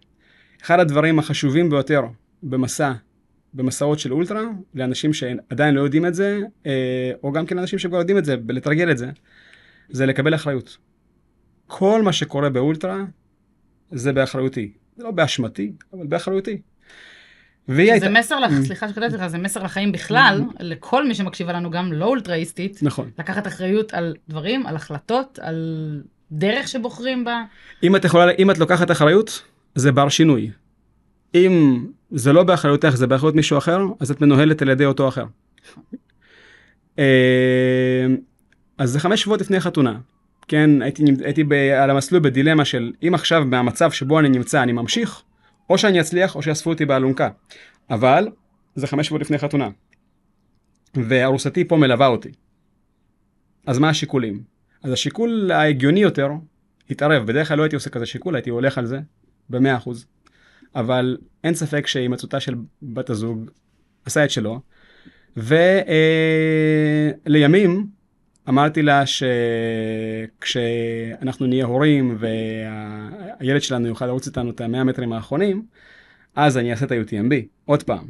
אחד הדברים החשובים ביותר במסע במסעות של אולטרה, לאנשים שעדיין לא יודעים את זה, אה, או גם כן אנשים שכבר יודעים את זה, לתרגל את זה, זה לקבל אחריות. כל מה שקורה באולטרה, זה באחריותי. זה לא באשמתי, אבל באחריותי. והיא זה הייתה... מסר, לך, סליחה שקטעתי לך, זה מסר לחיים בכלל, לכל מי שמקשיבה לנו, גם לא אולטראיסטית, נכון. לקחת אחריות על דברים, על החלטות, על דרך שבוחרים בה. אם את יכולה, אם את לוקחת אחריות, זה בר שינוי. אם זה לא באחריותך, זה באחריות מישהו אחר, אז את מנוהלת על ידי אותו אחר. אה, אז זה חמש שבועות לפני החתונה. כן, הייתי, הייתי ב, על המסלול בדילמה של אם עכשיו מהמצב שבו אני נמצא אני ממשיך, או שאני אצליח או שיאספו אותי באלונקה. אבל זה חמש שבועות לפני חתונה. וארוסתי פה מלווה אותי. אז מה השיקולים? אז השיקול ההגיוני יותר התערב, בדרך כלל לא הייתי עושה כזה שיקול, הייתי הולך על זה במאה אחוז. אבל אין ספק שהימצאותה של בת הזוג עשה את שלו. ולימים אה, אמרתי לה שכשאנחנו נהיה הורים והילד שלנו יוכל לרוץ איתנו את המאה מטרים האחרונים, אז אני אעשה את ה-UTMB, עוד פעם.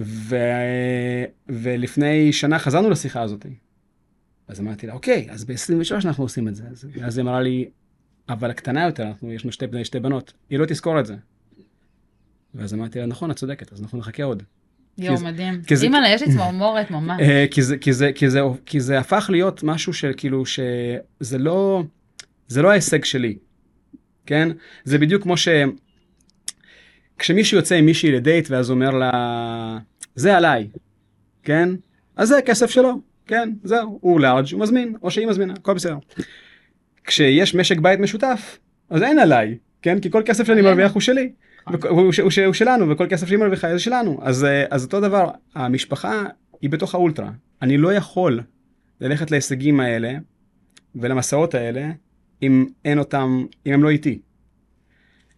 ו... ולפני שנה חזרנו לשיחה הזאת. אז אמרתי לה, אוקיי, אז ב-23 אנחנו עושים את זה. אז, אז היא אמרה לי, אבל הקטנה יותר, אנחנו, יש לנו שתי בני, שתי בנות, היא לא תזכור את זה. ואז אמרתי לה, נכון, את צודקת, אז אנחנו נחכה עוד. יואו, מדהים. אימא'לה, יש לי צמרמורת ממש. אה, כי זה, כי, זה, כי, זה, כי זה הפך להיות משהו של כאילו, שזה לא, זה לא ההישג שלי, כן? זה בדיוק כמו ש... כשמישהו יוצא עם מישהי לדייט ואז אומר לה, זה עליי, כן? אז זה כסף שלו, כן? זהו, הוא לארג', הוא מזמין, או שהיא מזמינה, הכל בסדר. כשיש משק בית משותף, אז אין עליי, כן? כי כל כסף שאני מרוויח הוא שלי. הוא שלנו וכל כסף שהיא מרוויחה זה שלנו אז אה, אז אותו דבר המשפחה היא בתוך האולטרה אני לא יכול ללכת להישגים האלה ולמסעות האלה אם אין אותם אם הם לא איתי.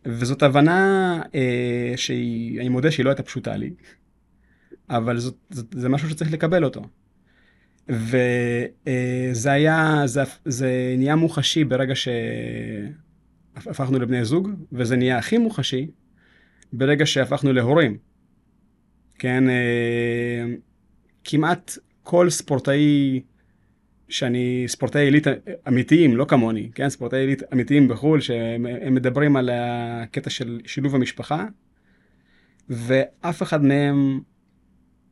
וזאת הבנה אה, שהיא אני מודה שהיא לא הייתה פשוטה לי אבל זאת, זאת, זה משהו שצריך לקבל אותו. וזה היה זה, זה נהיה מוחשי ברגע שהפכנו לבני זוג וזה נהיה הכי מוחשי ברגע שהפכנו להורים. כן, אה, כמעט כל ספורטאי שאני, ספורטאי עילית אמיתיים, לא כמוני, כן, ספורטאי עילית אמיתיים בחו"ל, שהם מדברים על הקטע של שילוב המשפחה, ואף אחד מהם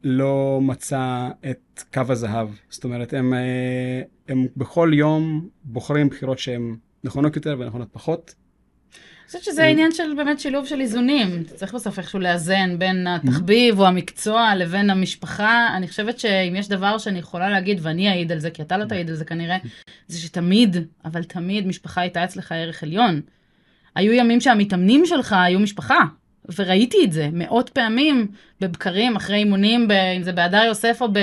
לא מצא את קו הזהב. זאת אומרת, הם, אה, הם בכל יום בוחרים בחירות שהן נכונות יותר ונכונות פחות. חושבת שזה עניין של באמת שילוב של איזונים. אתה צריך בסוף איכשהו לאזן בין התחביב או המקצוע לבין המשפחה. אני חושבת שאם יש דבר שאני יכולה להגיד, ואני אעיד על זה, כי אתה לא תעיד על זה כנראה, זה שתמיד, אבל תמיד משפחה הייתה אצלך ערך עליון. היו ימים שהמתאמנים שלך היו משפחה, וראיתי את זה מאות פעמים בבקרים, אחרי אימונים, אם זה בהדר יוסף או ב...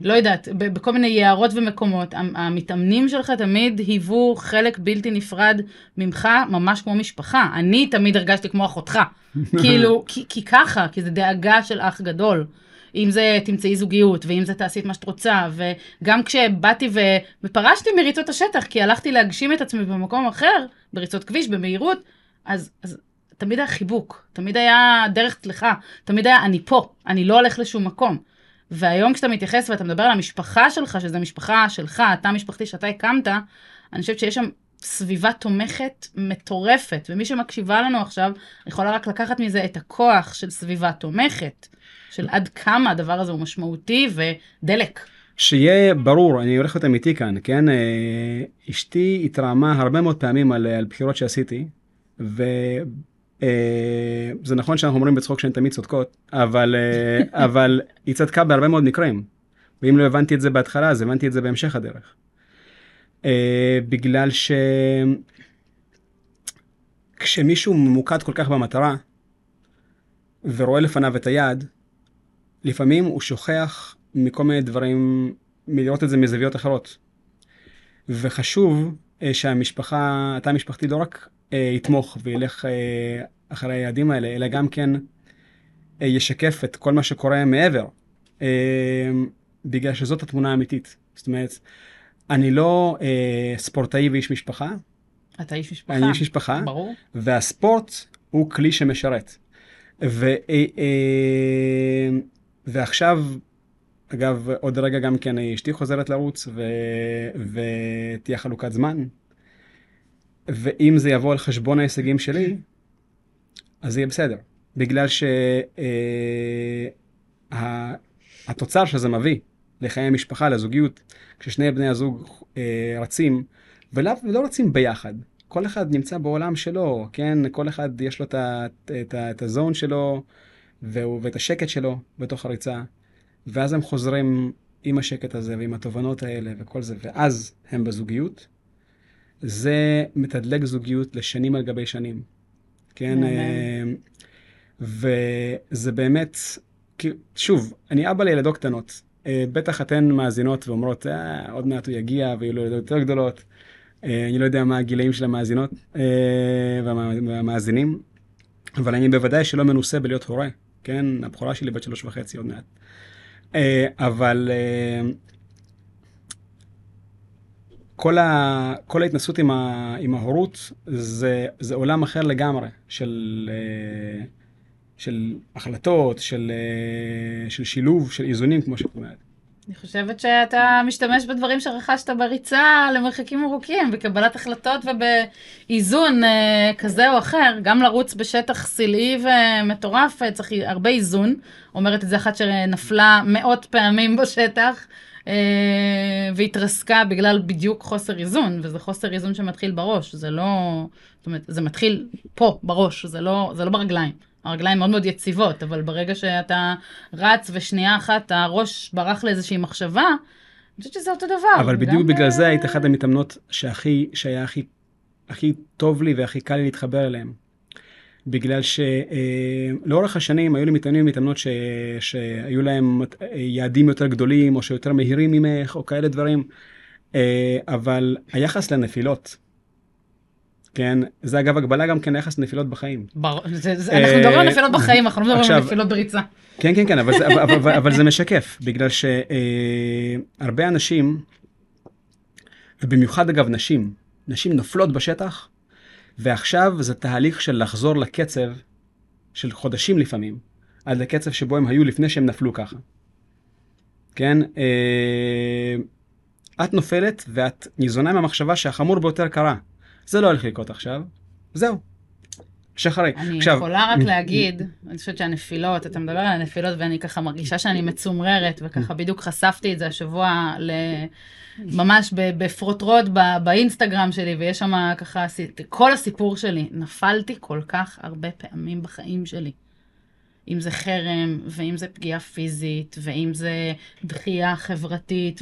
לא יודעת, בכל מיני יערות ומקומות, המתאמנים שלך תמיד היוו חלק בלתי נפרד ממך, ממש כמו משפחה. אני תמיד הרגשתי כמו אחותך. כאילו, כי, כי ככה, כי זה דאגה של אח גדול. אם זה תמצאי זוגיות, ואם זה תעשי את מה שאת רוצה, וגם כשבאתי ו... ופרשתי מריצות השטח, כי הלכתי להגשים את עצמי במקום אחר, בריצות כביש, במהירות, אז, אז תמיד היה חיבוק, תמיד היה דרך צלחה, תמיד היה אני פה, אני לא הולך לשום מקום. והיום כשאתה מתייחס ואתה מדבר על המשפחה שלך, שזו משפחה שלך, התא משפחתי שאתה הקמת, אני חושבת שיש שם סביבה תומכת מטורפת, ומי שמקשיבה לנו עכשיו, יכולה רק לקחת מזה את הכוח של סביבה תומכת, של עד כמה הדבר הזה הוא משמעותי ודלק. שיהיה ברור, אני הולך להיות אמיתי כאן, כן? אה, אשתי התרעמה הרבה מאוד פעמים על, על בחירות שעשיתי, ו... זה נכון שאנחנו אומרים בצחוק שהן תמיד צודקות, אבל, אה, אבל היא צדקה בהרבה מאוד מקרים. ואם לא הבנתי את זה בהתחלה, אז הבנתי את זה בהמשך הדרך. אה, בגלל שכשמישהו ממוקד כל כך במטרה, ורואה לפניו את היעד, לפעמים הוא שוכח מכל מיני דברים, מלראות את זה מזוויות אחרות. וחשוב שהמשפחה, התא המשפחתי לא רק אה, יתמוך וילך אה, אחרי היעדים האלה, אלא גם כן אה, ישקף את כל מה שקורה מעבר, בגלל שזאת התמונה האמיתית. זאת אומרת, אני לא ספורטאי ואיש משפחה. אתה איש משפחה. אני איש משפחה. ברור. והספורט הוא כלי שמשרת. ו, ועכשיו, אגב, עוד רגע גם כן אשתי חוזרת לרוץ ו, ותהיה חלוקת זמן. ואם זה יבוא על חשבון ההישגים שלי, אז יהיה בסדר. בגלל שהתוצר שה, שזה מביא לחיי המשפחה, לזוגיות, כששני בני הזוג אה, רצים, ולא, ולא רצים ביחד. כל אחד נמצא בעולם שלו, כן? כל אחד יש לו את, את, את, את הזון שלו והוא, ואת השקט שלו בתוך הריצה, ואז הם חוזרים עם השקט הזה ועם התובנות האלה וכל זה, ואז הם בזוגיות, זה מתדלק זוגיות לשנים על גבי שנים. כן? אה, וזה באמת, שוב, אני אבא לילדות קטנות. אה, בטח אתן מאזינות ואומרות, אה, עוד מעט הוא יגיע ויהיו לו ילדות יותר גדולות. אה, אני לא יודע מה הגילאים של המאזינות אה, והמא- והמאזינים, אבל אני בוודאי שלא מנוסה בלהיות הורה, כן? הבכורה שלי בת שלוש וחצי עוד מעט. אבל כל, ה, כל ההתנסות עם, ה, עם ההורות זה, זה עולם אחר לגמרי של, אה, של החלטות, של, אה, של שילוב, של איזונים, כמו שאת אומרת. אני חושבת שאתה משתמש בדברים שרכשת בריצה למרחקים ארוכים, בקבלת החלטות ובאיזון אה, כזה או אחר. גם לרוץ בשטח סלעי ומטורף צריך הרבה איזון. אומרת את זה אחת שנפלה מאות פעמים בשטח. אה, והתרסקה בגלל בדיוק חוסר איזון, וזה חוסר איזון שמתחיל בראש, זה לא, זאת אומרת, זה מתחיל פה, בראש, זה לא, זה לא ברגליים. הרגליים מאוד מאוד יציבות, אבל ברגע שאתה רץ ושנייה אחת הראש ברח לאיזושהי מחשבה, אני חושבת שזה אותו דבר. אבל בדיוק בגלל אה, זה היית אחת המתאמנות שהכי, שהיה הכי, הכי טוב לי והכי קל לי להתחבר אליהם. בגלל שלאורך השנים היו לי מתאמנים ומתאמנות ש, שהיו להם אה, יעדים יותר גדולים או שיותר מהירים ממך או כאלה דברים, אה, אבל היחס לנפילות, כן, זה אגב הגבלה גם כן ליחס לנפילות בחיים. בר... זה, זה, אה, אנחנו מדברים על נפילות בחיים, אנחנו לא מדברים על נפילות בריצה. כן, כן, כן, אבל זה, אבל, אבל, אבל זה משקף, בגלל שהרבה אנשים, ובמיוחד אגב נשים, נשים נופלות בשטח, ועכשיו זה תהליך של לחזור לקצב של חודשים לפעמים, עד לקצב שבו הם היו לפני שהם נפלו ככה. כן? אה, את נופלת ואת ניזונה מהמחשבה שהחמור ביותר קרה. זה לא הולך לקרות עכשיו, זהו. שחררי. אני עכשיו, יכולה רק להגיד, אני חושבת שהנפילות, אתה מדבר על הנפילות ואני ככה מרגישה שאני מצומררת, וככה בדיוק חשפתי את זה השבוע ל... ממש בפרוטרוט באינסטגרם שלי, ויש שם ככה, כל הסיפור שלי. נפלתי כל כך הרבה פעמים בחיים שלי. אם זה חרם, ואם זה פגיעה פיזית, ואם זה דחייה חברתית,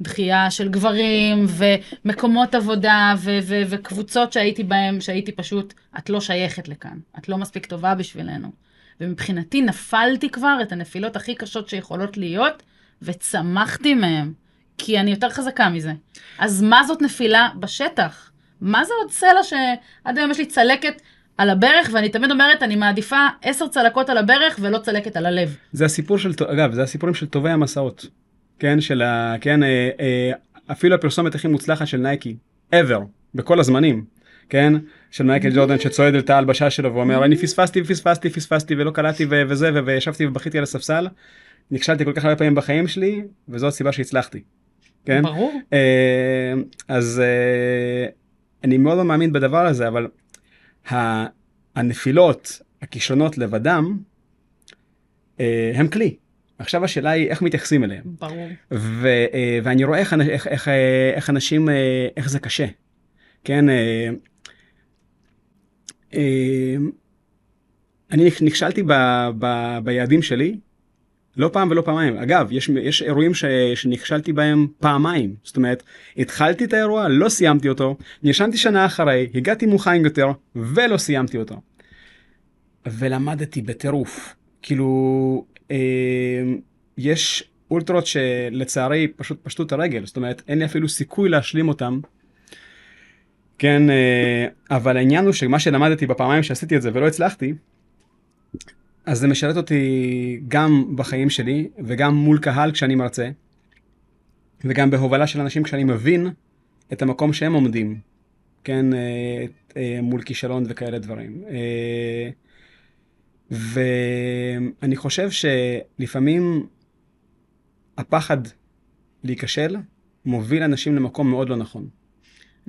ודחייה של גברים, ומקומות עבודה, ו- ו- וקבוצות שהייתי בהן, שהייתי פשוט, את לא שייכת לכאן, את לא מספיק טובה בשבילנו. ומבחינתי נפלתי כבר את הנפילות הכי קשות שיכולות להיות, וצמחתי מהן, כי אני יותר חזקה מזה. אז מה זאת נפילה בשטח? מה זה עוד סלע שעד היום יש לי צלקת על הברך, ואני תמיד אומרת, אני מעדיפה עשר צלקות על הברך ולא צלקת על הלב. זה הסיפור של, אגב, זה הסיפורים של טובי המסעות. כן, של ה... כן, אה, אה, אפילו הפרסומת הכי מוצלחת של נייקי, ever, בכל הזמנים. כן, של מייקל ג'ורדן שצועד אל תא ההלבשה שלו ואומר, אני פספסתי ופספסתי ופספסתי ולא קלטתי וזה, וישבתי ובכיתי על הספסל. נכשלתי כל כך הרבה פעמים בחיים שלי, וזו הסיבה שהצלחתי. כן? ברור. אה, אז אה, אני מאוד לא מאמין בדבר הזה, אבל הנפילות, הכישלונות לבדם, אה, הם כלי. עכשיו השאלה היא איך מתייחסים אליהם. ברור. ו, אה, ואני רואה איך, איך, איך, אה, איך אנשים, איך זה קשה. כן, אה, אה, אני נכשלתי ב, ב, ביעדים שלי לא פעם ולא פעמיים. אגב, יש, יש אירועים ש, שנכשלתי בהם פעמיים. זאת אומרת, התחלתי את האירוע, לא סיימתי אותו, נרשמתי שנה אחרי, הגעתי מוכן יותר ולא סיימתי אותו. ולמדתי בטירוף. כאילו, אה, יש אולטרות שלצערי פשוט פשטו את הרגל, זאת אומרת, אין לי אפילו סיכוי להשלים אותם. כן, אה, אבל העניין הוא שמה שלמדתי בפעמיים שעשיתי את זה ולא הצלחתי, אז זה משרת אותי גם בחיים שלי וגם מול קהל כשאני מרצה, וגם בהובלה של אנשים כשאני מבין את המקום שהם עומדים, כן, אה, אה, מול כישלון וכאלה דברים. אה, ואני חושב שלפעמים הפחד להיכשל מוביל אנשים למקום מאוד לא נכון.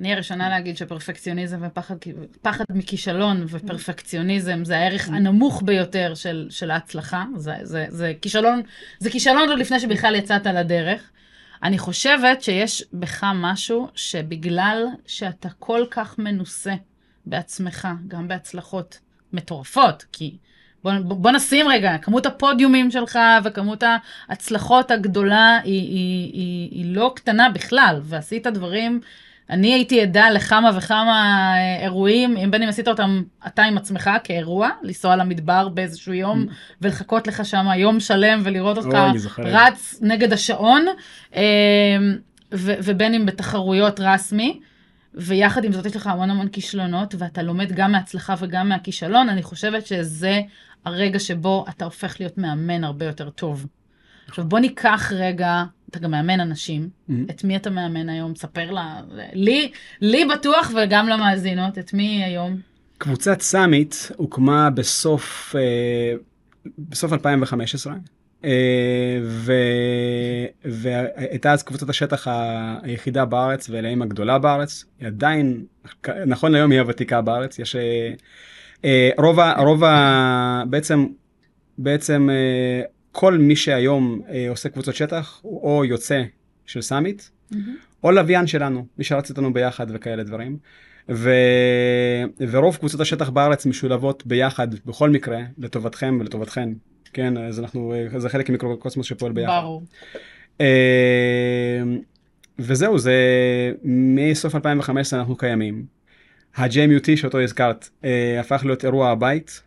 אני הראשונה להגיד שפרפקציוניזם ופחד פחד מכישלון ופרפקציוניזם זה הערך הנמוך ביותר של, של ההצלחה. זה, זה, זה כישלון, זה כישלון עוד לפני שבכלל יצאת לדרך. אני חושבת שיש בך משהו שבגלל שאתה כל כך מנוסה בעצמך, גם בהצלחות מטורפות, כי בוא, בוא נשים רגע, כמות הפודיומים שלך וכמות ההצלחות הגדולה היא, היא, היא, היא לא קטנה בכלל, ועשית דברים, אני הייתי עדה לכמה וכמה אה, אירועים, בין אם עשית אותם אתה עם עצמך כאירוע, לנסוע למדבר באיזשהו יום ולחכות לך שם יום שלם ולראות אותך. רץ נגד השעון, ו- ובין אם בתחרויות רסמי. ויחד עם זאת יש לך המון המון כישלונות, ואתה לומד גם מההצלחה וגם מהכישלון, אני חושבת שזה הרגע שבו אתה הופך להיות מאמן הרבה יותר טוב. עכשיו בוא ניקח רגע, אתה גם מאמן אנשים, Mhm. את מי אתה מאמן היום? ספר לה, לי, לי בטוח וגם למאזינות, את מי היום? קבוצת סאמיט הוקמה בסוף, אה, בסוף 2015, אה, ו- והייתה אז קבוצת השטח היחידה בארץ ולאים הגדולה בארץ. היא עדיין, נכון להיום היא הוותיקה בארץ. יש אה, אה, רוב, ה- רוב ה... בעצם, בעצם אה, כל מי שהיום אה, עושה קבוצות שטח הוא או יוצא של סאמיט, או לוויין שלנו, מי שרץ איתנו ביחד וכאלה דברים. ו... ורוב קבוצות השטח בארץ משולבות ביחד בכל מקרה לטובתכם ולטובתכן. כן, אז אנחנו, זה חלק ממיקרוקוסמוס שפועל ביחד. ברור. אה, וזהו, זה מסוף 2015 אנחנו קיימים. ה-JMUT שאותו הזכרת אה, הפך להיות אירוע הבית,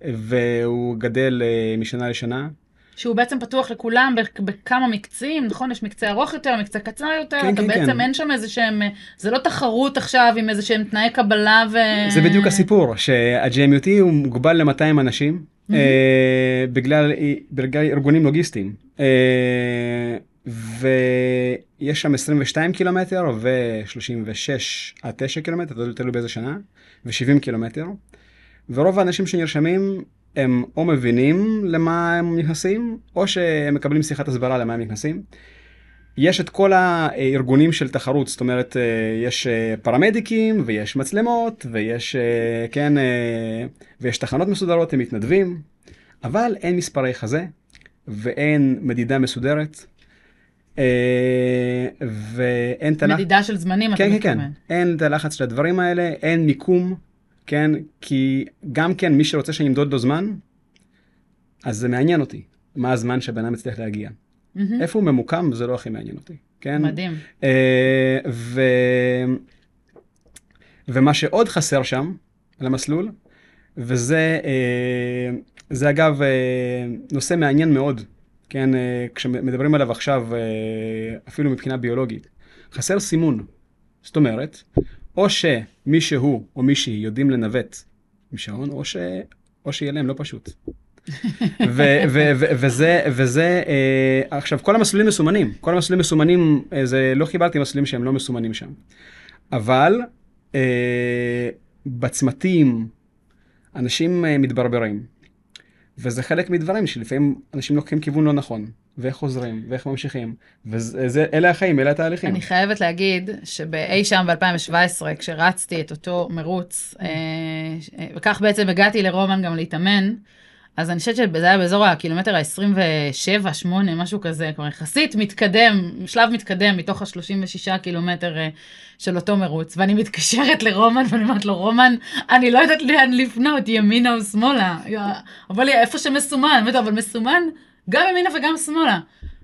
והוא גדל אה, משנה לשנה. שהוא בעצם פתוח לכולם בכ- בכמה מקצים, נכון? יש מקצה ארוך יותר, מקצה קצר יותר, כן, אתה כן, בעצם כן. אין שם איזה שהם, זה לא תחרות עכשיו עם איזה שהם תנאי קבלה ו... זה בדיוק הסיפור, שה-JMUT הוא מוגבל ל-200 אנשים אה, בגלל, בגלל ארגונים לוגיסטיים. אה, ויש שם 22 קילומטר ו-36 עד 9 קילומטר, תלוי באיזה שנה, ו-70 קילומטר. ורוב האנשים שנרשמים הם או מבינים למה הם נכנסים, או שהם מקבלים שיחת הסברה למה הם נכנסים. יש את כל הארגונים של תחרות, זאת אומרת, אה, יש אה, פרמדיקים, ויש מצלמות, ויש, אה, כן, ויש תחנות מסודרות עם מתנדבים, אבל אין מספרי חזה, ואין מדידה מסודרת, ואין את הלחץ, מדידה של זמנים, אתה כן, כן, כן, מתכוון. אין את הלחץ של הדברים האלה, אין מיקום, כן, כי גם כן, מי שרוצה שאני אמדוד לו זמן, אז זה מעניין אותי, מה הזמן שהבן אדם יצטרך להגיע. מהמם. איפה הוא ממוקם זה לא הכי מעניין אותי, כן? מדהים. אה, ו... ומה שעוד חסר שם על המסלול, וזה אה, זה אגב אה, נושא מעניין מאוד, כן, אה, כשמדברים עליו עכשיו, אה, אפילו מבחינה ביולוגית, חסר סימון. זאת אומרת, או שמישהו או מישהי יודעים לנווט עם שעון, או, ש... או שיהיה להם לא פשוט. ו- ו- ו- וזה, וזה, אה, עכשיו כל המסלולים מסומנים, כל המסלולים מסומנים, אה, זה לא קיבלתי מסלולים שהם לא מסומנים שם. אבל אה, בצמתים אנשים אה, מתברברים, וזה חלק מדברים שלפעמים אנשים לוקחים כיוון לא נכון, ואיך חוזרים, ואיך ממשיכים, ואלה החיים, אלה התהליכים. אני חייבת להגיד שבאי שם ב-2017, כשרצתי את אותו מרוץ, אה, וכך בעצם הגעתי לרומן גם להתאמן, אז אני חושבת שזה היה באזור הקילומטר ה-27, 8, משהו כזה, כבר יחסית מתקדם, שלב מתקדם מתוך ה-36 קילומטר אה, של אותו מרוץ, ואני מתקשרת לרומן ואני אומרת לו, רומן, אני לא יודעת לאן לפנות, ימינה או שמאלה. אבל איפה שמסומן, אבל מסומן גם ימינה וגם שמאלה.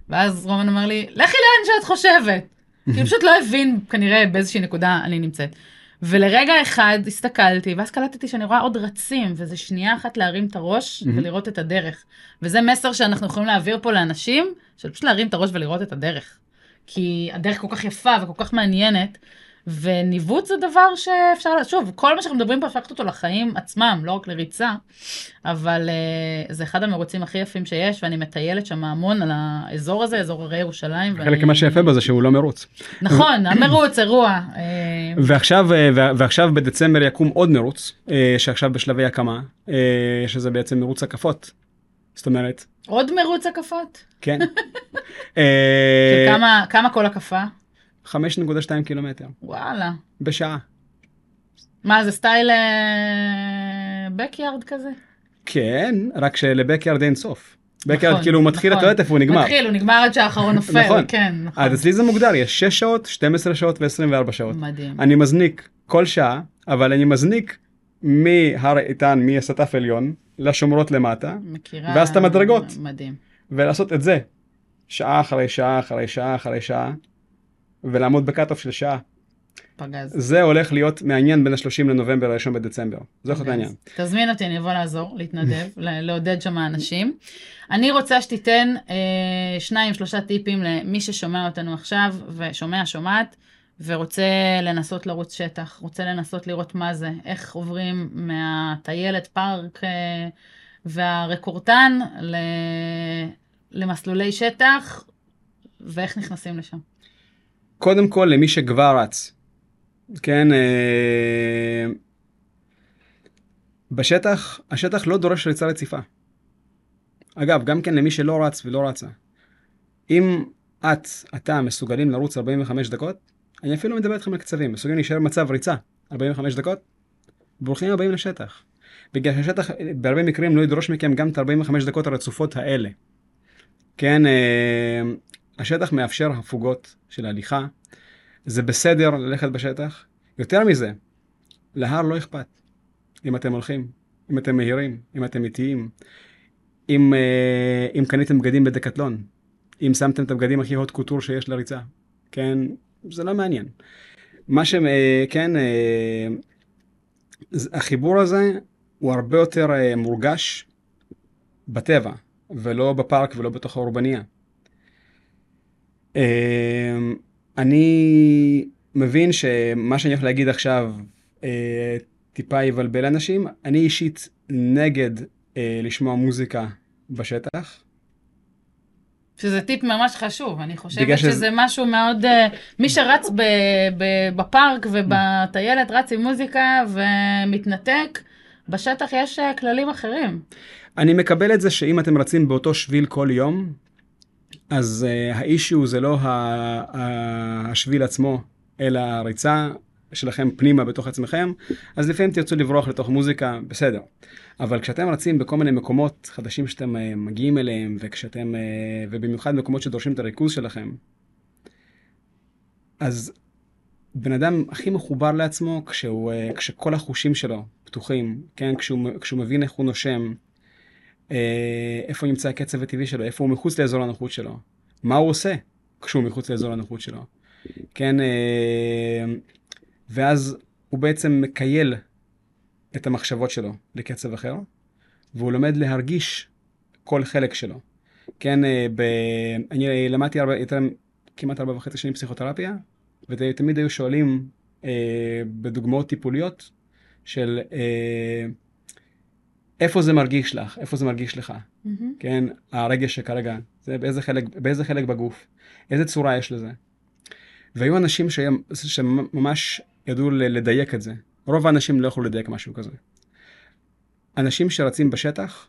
ואז רומן אומר לי, לכי לאן שאת חושבת. כי הוא פשוט לא הבין כנראה באיזושהי נקודה אני נמצאת. ולרגע אחד הסתכלתי, ואז קלטתי שאני רואה עוד רצים, וזה שנייה אחת להרים את הראש. ולראות את הדרך. וזה מסר שאנחנו יכולים להעביר פה לאנשים, של פשוט להרים את הראש ולראות את הדרך. כי הדרך כל כך יפה וכל כך מעניינת, וניווט זה דבר שאפשר, שוב, כל מה שאנחנו מדברים פה אפשר לקחת אותו לחיים עצמם, לא רק לריצה, אבל uh, זה אחד המרוצים הכי יפים שיש, ואני מטיילת שם המון על האזור הזה, אזור הרי ירושלים. חלק ואני- ממה שיפה בו זה שהוא לא מרוץ. נכון, המרוץ, אירוע. אה, ועכשיו, אה, ועכשיו בדצמבר יקום עוד מרוץ, שעכשיו בשלבי הקמה, שזה בעצם מרוץ הקפות. זאת אומרת, עוד מרוץ הקפות? כן. של כמה, כמה כל הקפה? 5.2 קילומטר וואלה. בשעה. מה, זה סטייל בקיארד כזה? כן, רק שלבקיארד אין סוף. בקיארד נכון, כאילו הוא מתחיל, נכון. אתה יודעת איפה הוא נגמר. מתחיל, הוא נגמר עד שהאחרון נופל, נכון. כן, נכון. אז אצלי זה מוגדר, יש 6 שעות, 12 שעות ו-24 שעות. מדהים. אני מזניק כל שעה, אבל אני מזניק מהר איתן, מהסטף עליון, לשומרות למטה, מכירה. ואז את המדרגות. מדהים. ולעשות את זה שעה אחרי שעה אחרי שעה אחרי שעה, ולעמוד בקאט-אוף של שעה. פגז. זה הולך להיות מעניין בין ה-30 לנובמבר ל-1 בדצמבר. זה יכול להיות העניין. תזמין אותי, אני אבוא לעזור, להתנדב, לעודד שם אנשים. אני רוצה שתיתן אה, שניים, שלושה טיפים למי ששומע אותנו עכשיו, ושומע, שומעת, ורוצה לנסות לרוץ שטח, רוצה לנסות לראות מה זה, איך עוברים מהטיילת פארק אה, והרקורטן ל- למסלולי שטח, ואיך נכנסים לשם. קודם כל למי שכבר רץ, כן, אה, בשטח, השטח לא דורש ריצה רציפה. אגב, גם כן למי שלא רץ ולא רצה. אם את, אתה, מסוגלים לרוץ 45 דקות, אני אפילו מדבר איתכם על קצבים, מסוגלים להישאר במצב ריצה 45 דקות, ברוכים הבאים לשטח. בגלל שהשטח בהרבה מקרים לא ידרוש מכם גם את 45 דקות הרצופות האלה. כן, אה, השטח מאפשר הפוגות של הליכה, זה בסדר ללכת בשטח. יותר מזה, להר לא אכפת. אם אתם הולכים, אם אתם מהירים, אם אתם איטיים, אם, אה, אם קניתם בגדים בדקטלון, אם שמתם את הבגדים הכי הוט קוטור שיש לריצה, כן, זה לא מעניין. מה ש... אה, כן, אה, ז- החיבור הזה הוא הרבה יותר אה, מורגש בטבע, ולא בפארק ולא בתוך האורבניה. אה, אני מבין שמה שאני הולך להגיד עכשיו אה, טיפה יבלבל אנשים. אני אישית נגד אה, לשמוע מוזיקה בשטח. שזה טיפ ממש חשוב, אני חושבת שזה- שזה משהו מאוד... אה, מי שרץ ב, ב, בפארק ובטיילת רץ עם מוזיקה ומתנתק, בשטח יש כללים אחרים. אני מקבל את זה שאם אתם רצים באותו שביל כל יום, אז uh, האישיו זה לא ה- ה- השביל עצמו, אלא הריצה שלכם פנימה בתוך עצמכם, אז לפעמים תרצו לברוח לתוך מוזיקה, בסדר. אבל כשאתם רצים בכל מיני מקומות חדשים שאתם uh, מגיעים אליהם, וכשאתם, uh, ובמיוחד מקומות שדורשים את הריכוז שלכם, אז בן אדם הכי מחובר לעצמו כשהוא, uh, כשכל החושים שלו פתוחים, כן? כשהוא, כשהוא מבין איך הוא נושם, איפה נמצא הקצב הטבעי שלו, איפה הוא מחוץ לאזור הנוחות שלו, מה הוא עושה כשהוא מחוץ לאזור הנוחות שלו, כן, אה, ואז הוא בעצם מקייל את המחשבות שלו לקצב אחר, והוא לומד להרגיש כל חלק שלו. כן, אה, ב... אני למדתי הרבה, יותר, כמעט ארבע וחצי שנים פסיכותרפיה, ותמיד היו שואלים אה, בדוגמאות טיפוליות של אה, איפה זה מרגיש לך, איפה זה מרגיש לך, כן, הרגש שכרגע, זה באיזה חלק, באיזה חלק בגוף, איזה צורה יש לזה. והיו אנשים שהם, שממש ידעו לדייק את זה. רוב האנשים לא יכלו לדייק משהו כזה. אנשים שרצים בשטח,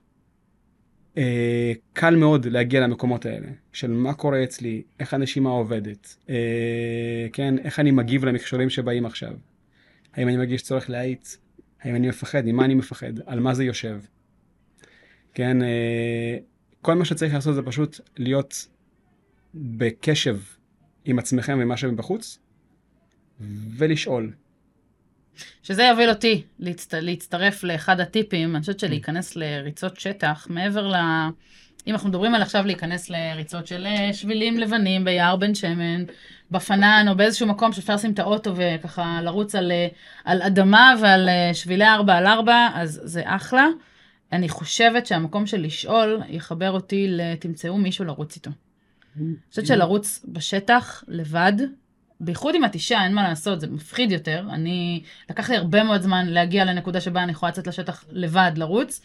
אה, קל מאוד להגיע למקומות האלה, של מה קורה אצלי, איך הנשימה עובדת, אה, כן, איך אני מגיב למכשולים שבאים עכשיו. האם אני מרגיש צורך להאיץ? האם אני מפחד? ממה אני מפחד? על מה זה יושב? כן, אה, כל מה שצריך לעשות זה פשוט להיות בקשב עם עצמכם ומה שבחוץ, ולשאול. שזה יוביל אותי להצט... להצטרף לאחד הטיפים, אני חושבת שלהיכנס לריצות שטח, מעבר ל... אם אנחנו מדברים על עכשיו להיכנס לריצות של אה, שבילים לבנים ביער בן שמן, בפנן או באיזשהו מקום שאפשר לשים את האוטו וככה לרוץ על, אה, על אדמה ועל אה, שבילי 4 על 4, אז זה אחלה. אני חושבת שהמקום של לשאול יחבר אותי לתמצאו מישהו לרוץ איתו. אני חושבת שלרוץ בשטח לבד, בייחוד אם את אישה, אין מה לעשות, זה מפחיד יותר. אני, לקח לי הרבה מאוד זמן להגיע לנקודה שבה אני יכולה לצאת לשטח לבד, לרוץ.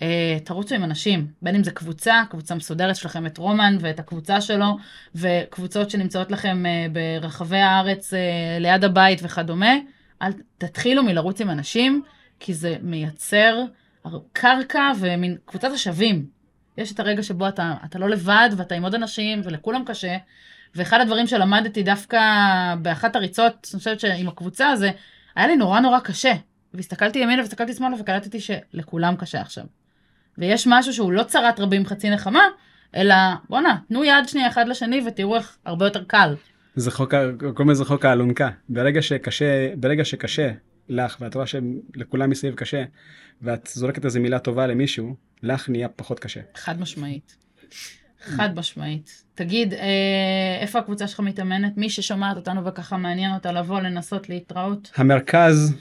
Uh, תרוצו עם אנשים, בין אם זה קבוצה, קבוצה מסודרת שלכם את רומן ואת הקבוצה שלו, וקבוצות שנמצאות לכם uh, ברחבי הארץ uh, ליד הבית וכדומה. אל תתחילו מלרוץ עם אנשים, כי זה מייצר קרקע ומין קבוצת השווים. יש את הרגע שבו אתה, אתה לא לבד ואתה עם עוד אנשים ולכולם קשה. ואחד הדברים שלמדתי דווקא באחת הריצות, אני חושבת שעם הקבוצה הזה, היה לי נורא נורא קשה. והסתכלתי ימינה והסתכלתי שמאלה וקלטתי שלכולם קשה עכשיו. ויש משהו שהוא לא צרת רבים חצי נחמה, אלא בואנה, תנו יד שנייה אחד לשני ותראו איך הרבה יותר קל. זה חוק, קוראים לזה חוק האלונקה. ברגע שקשה, ברגע שקשה לך, ואת רואה שלכולם מסביב קשה, ואת זורקת איזה מילה טובה למישהו, לך נהיה פחות קשה. חד משמעית. חד משמעית. תגיד, אה, איפה הקבוצה שלך מתאמנת? מי ששומעת אותנו וככה מעניין אותה לבוא, לנסות להתראות? המרכז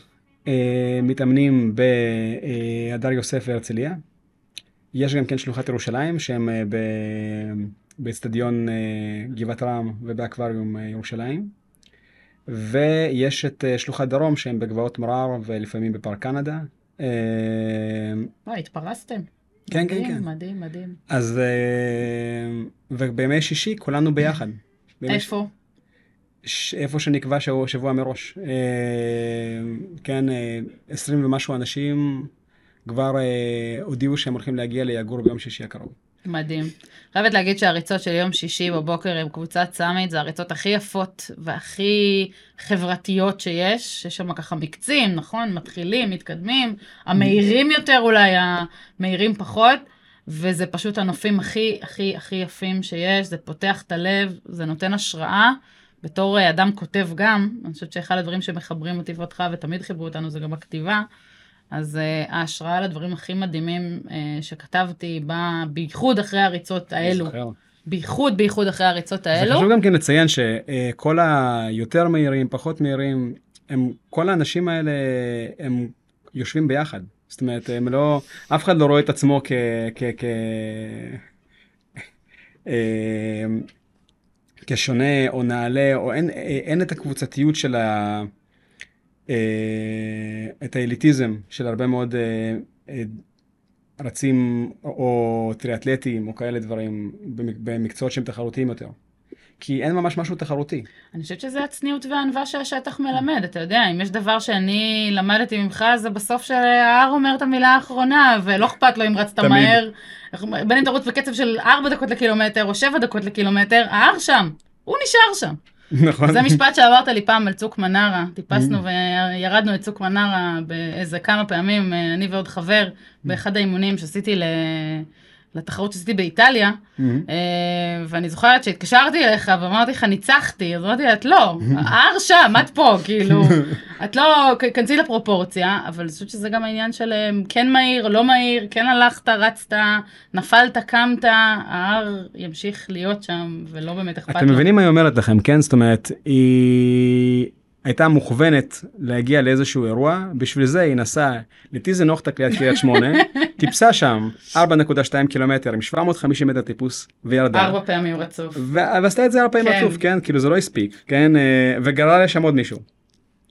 אה, מתאמנים בהדר יוסף והרצליה. יש גם כן שלוחת ירושלים, שהם אה, באצטדיון אה, גבעת רם ובאקווריום אה, ירושלים. ויש את שלוחת דרום, שהם בגבעות מרר ולפעמים בפארק קנדה. וואי, התפרסתם. כן, כן, מדהים, כן. מדהים, מדהים. אז, ובימי שישי כולנו ביחד. איפה? ש... איפה שנקבע שבוע, שבוע מראש. כן, אה, 20 ומשהו אנשים כבר אה, הודיעו שהם הולכים להגיע ליגור ביום שישי הקרוב. מדהים. חייבת להגיד שהריצות של יום שישי בבוקר עם קבוצת סאמיט זה הריצות הכי יפות והכי חברתיות שיש, יש שם ככה מקצים, נכון? מתחילים, מתקדמים, המהירים יותר אולי, המהירים פחות, וזה פשוט הנופים הכי הכי הכי יפים שיש, זה פותח את הלב, זה נותן השראה. בתור אה, אדם כותב גם, אני חושבת שאחד הדברים שמחברים אותי ואותך ותמיד חיברו אותנו זה גם הכתיבה. אז uh, ההשראה לדברים הכי מדהימים uh, שכתבתי באה בייחוד אחרי הריצות האלו. בייחוד, בייחוד אחרי הריצות זה האלו. חשוב גם כן לציין שכל היותר מהירים, פחות מהירים, הם, כל האנשים האלה, הם יושבים ביחד. זאת אומרת, הם לא, אף אחד לא רואה את עצמו כ... כ, כ אה, כשונה או נעלה, או אין, אין את הקבוצתיות של ה... אה, את האליטיזם של הרבה מאוד אה, אה, רצים או, טריאטלטים או כאלה דברים במק- במקצועות שהם תחרותיים יותר. כי אין ממש משהו תחרותי. אני חושבת שזה הצניעות והענווה שהשטח מלמד. אתה יודע, אם יש דבר שאני למדתי ממך, זה בסוף שההר אומר את המילה האחרונה, ולא אכפת לו אם רצת תמיד. מהר. בין אם תרוץ בקצב של 4 דקות לקילומטר או 7 דקות לקילומטר, ההר שם. הוא נשאר שם. נכון? זה משפט שאמרת לי פעם על צוק מנרה, טיפסנו וירדנו את צוק מנרה באיזה כמה פעמים, אה, אני ועוד חבר, באחד האימונים שעשיתי ל... לתחרות שעשיתי באיטליה, מהמם. אה, ואני זוכרת שהתקשרתי אליך ואמרתי לך, ניצחתי, אז אמרתי לה, את לא, ההר שם, את פה, כאילו, את לא, כנסי לפרופורציה, אבל אני חושבת שזה גם העניין של אה, כן מהיר, לא מהיר, כן הלכת, רצת, נפלת, קמת, ההר ימשיך להיות שם, ולא באמת אכפת לו. אתם מבינים מה היא אומרת לכם, כן? זאת אומרת, היא הייתה מוכוונת להגיע לאיזשהו אירוע, בשביל זה היא נסעה לטיזנוכטק ליד קריית שמונה, טיפסה שם 4.2 קילומטר עם 750 מטר טיפוס וירדה. ארבע פעמים רצוף. ו- ועשתה את זה ארבע פעמים כן. רצוף, כן? כאילו זה לא הספיק, כן? אה, וגררה לשם עוד מישהו.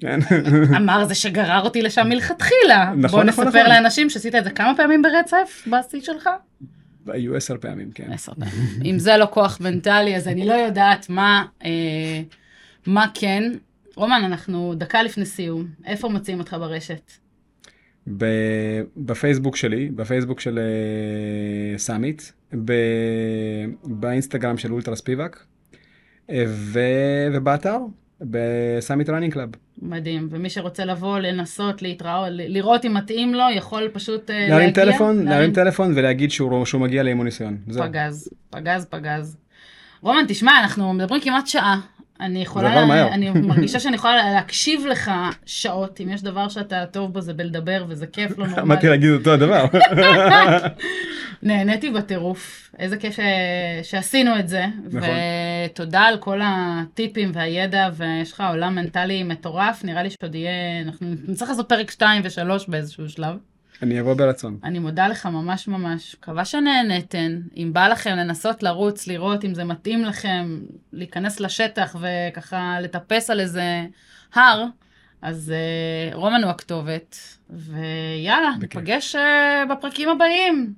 כן? אמר זה שגרר אותי לשם מלכתחילה. נכון, בוא נכון, נספר נכון. לאנשים שעשית את זה כמה פעמים ברצף בשיא שלך? היו עשר פעמים, כן. עשר פעמים. אם זה לא כוח מנטלי, אז אני לא יודעת מה, אה, מה כן. רומן, אנחנו דקה לפני סיום. איפה מוצאים אותך ברשת? ב- בפייסבוק שלי, בפייסבוק של אה, Summit, ב- באינסטגרם של אולטרה ספיבק, אה, ו- ובאתר, ב Summit Running Club. מדהים. ומי שרוצה לבוא, לנסות, להתראות, ל- לראות אם מתאים לו, יכול פשוט אה, להרים להגיע. טלפון, להרים טלפון ולהגיד שהוא שהוא מגיע לאימון ניסיון. זהו. פגז, פגז, פגז. רומן, תשמע, אנחנו מדברים כמעט שעה. אני יכולה, עבר מהר. אני מרגישה שאני יכולה להקשיב לך שעות, אם יש דבר שאתה טוב בו זה בלדבר וזה כיף לא נורמלי. עמדתי להגיד אותו הדבר. נהניתי בטירוף, איזה כיף ש... שעשינו את זה, נכון. ותודה על כל הטיפים והידע, ויש לך עולם מנטלי מטורף, נראה לי שעוד יהיה, אנחנו נצטרך לעשות פרק 2 ו-3 באיזשהו שלב. אני אבוא ברצון. אני מודה לך ממש ממש, מקווה שנהנתן. אם בא לכם לנסות לרוץ, לראות אם זה מתאים לכם, להיכנס לשטח וככה לטפס על איזה הר, אז uh, רומן הוא הכתובת, ויאללה, בכיף. ניפגש uh, בפרקים הבאים.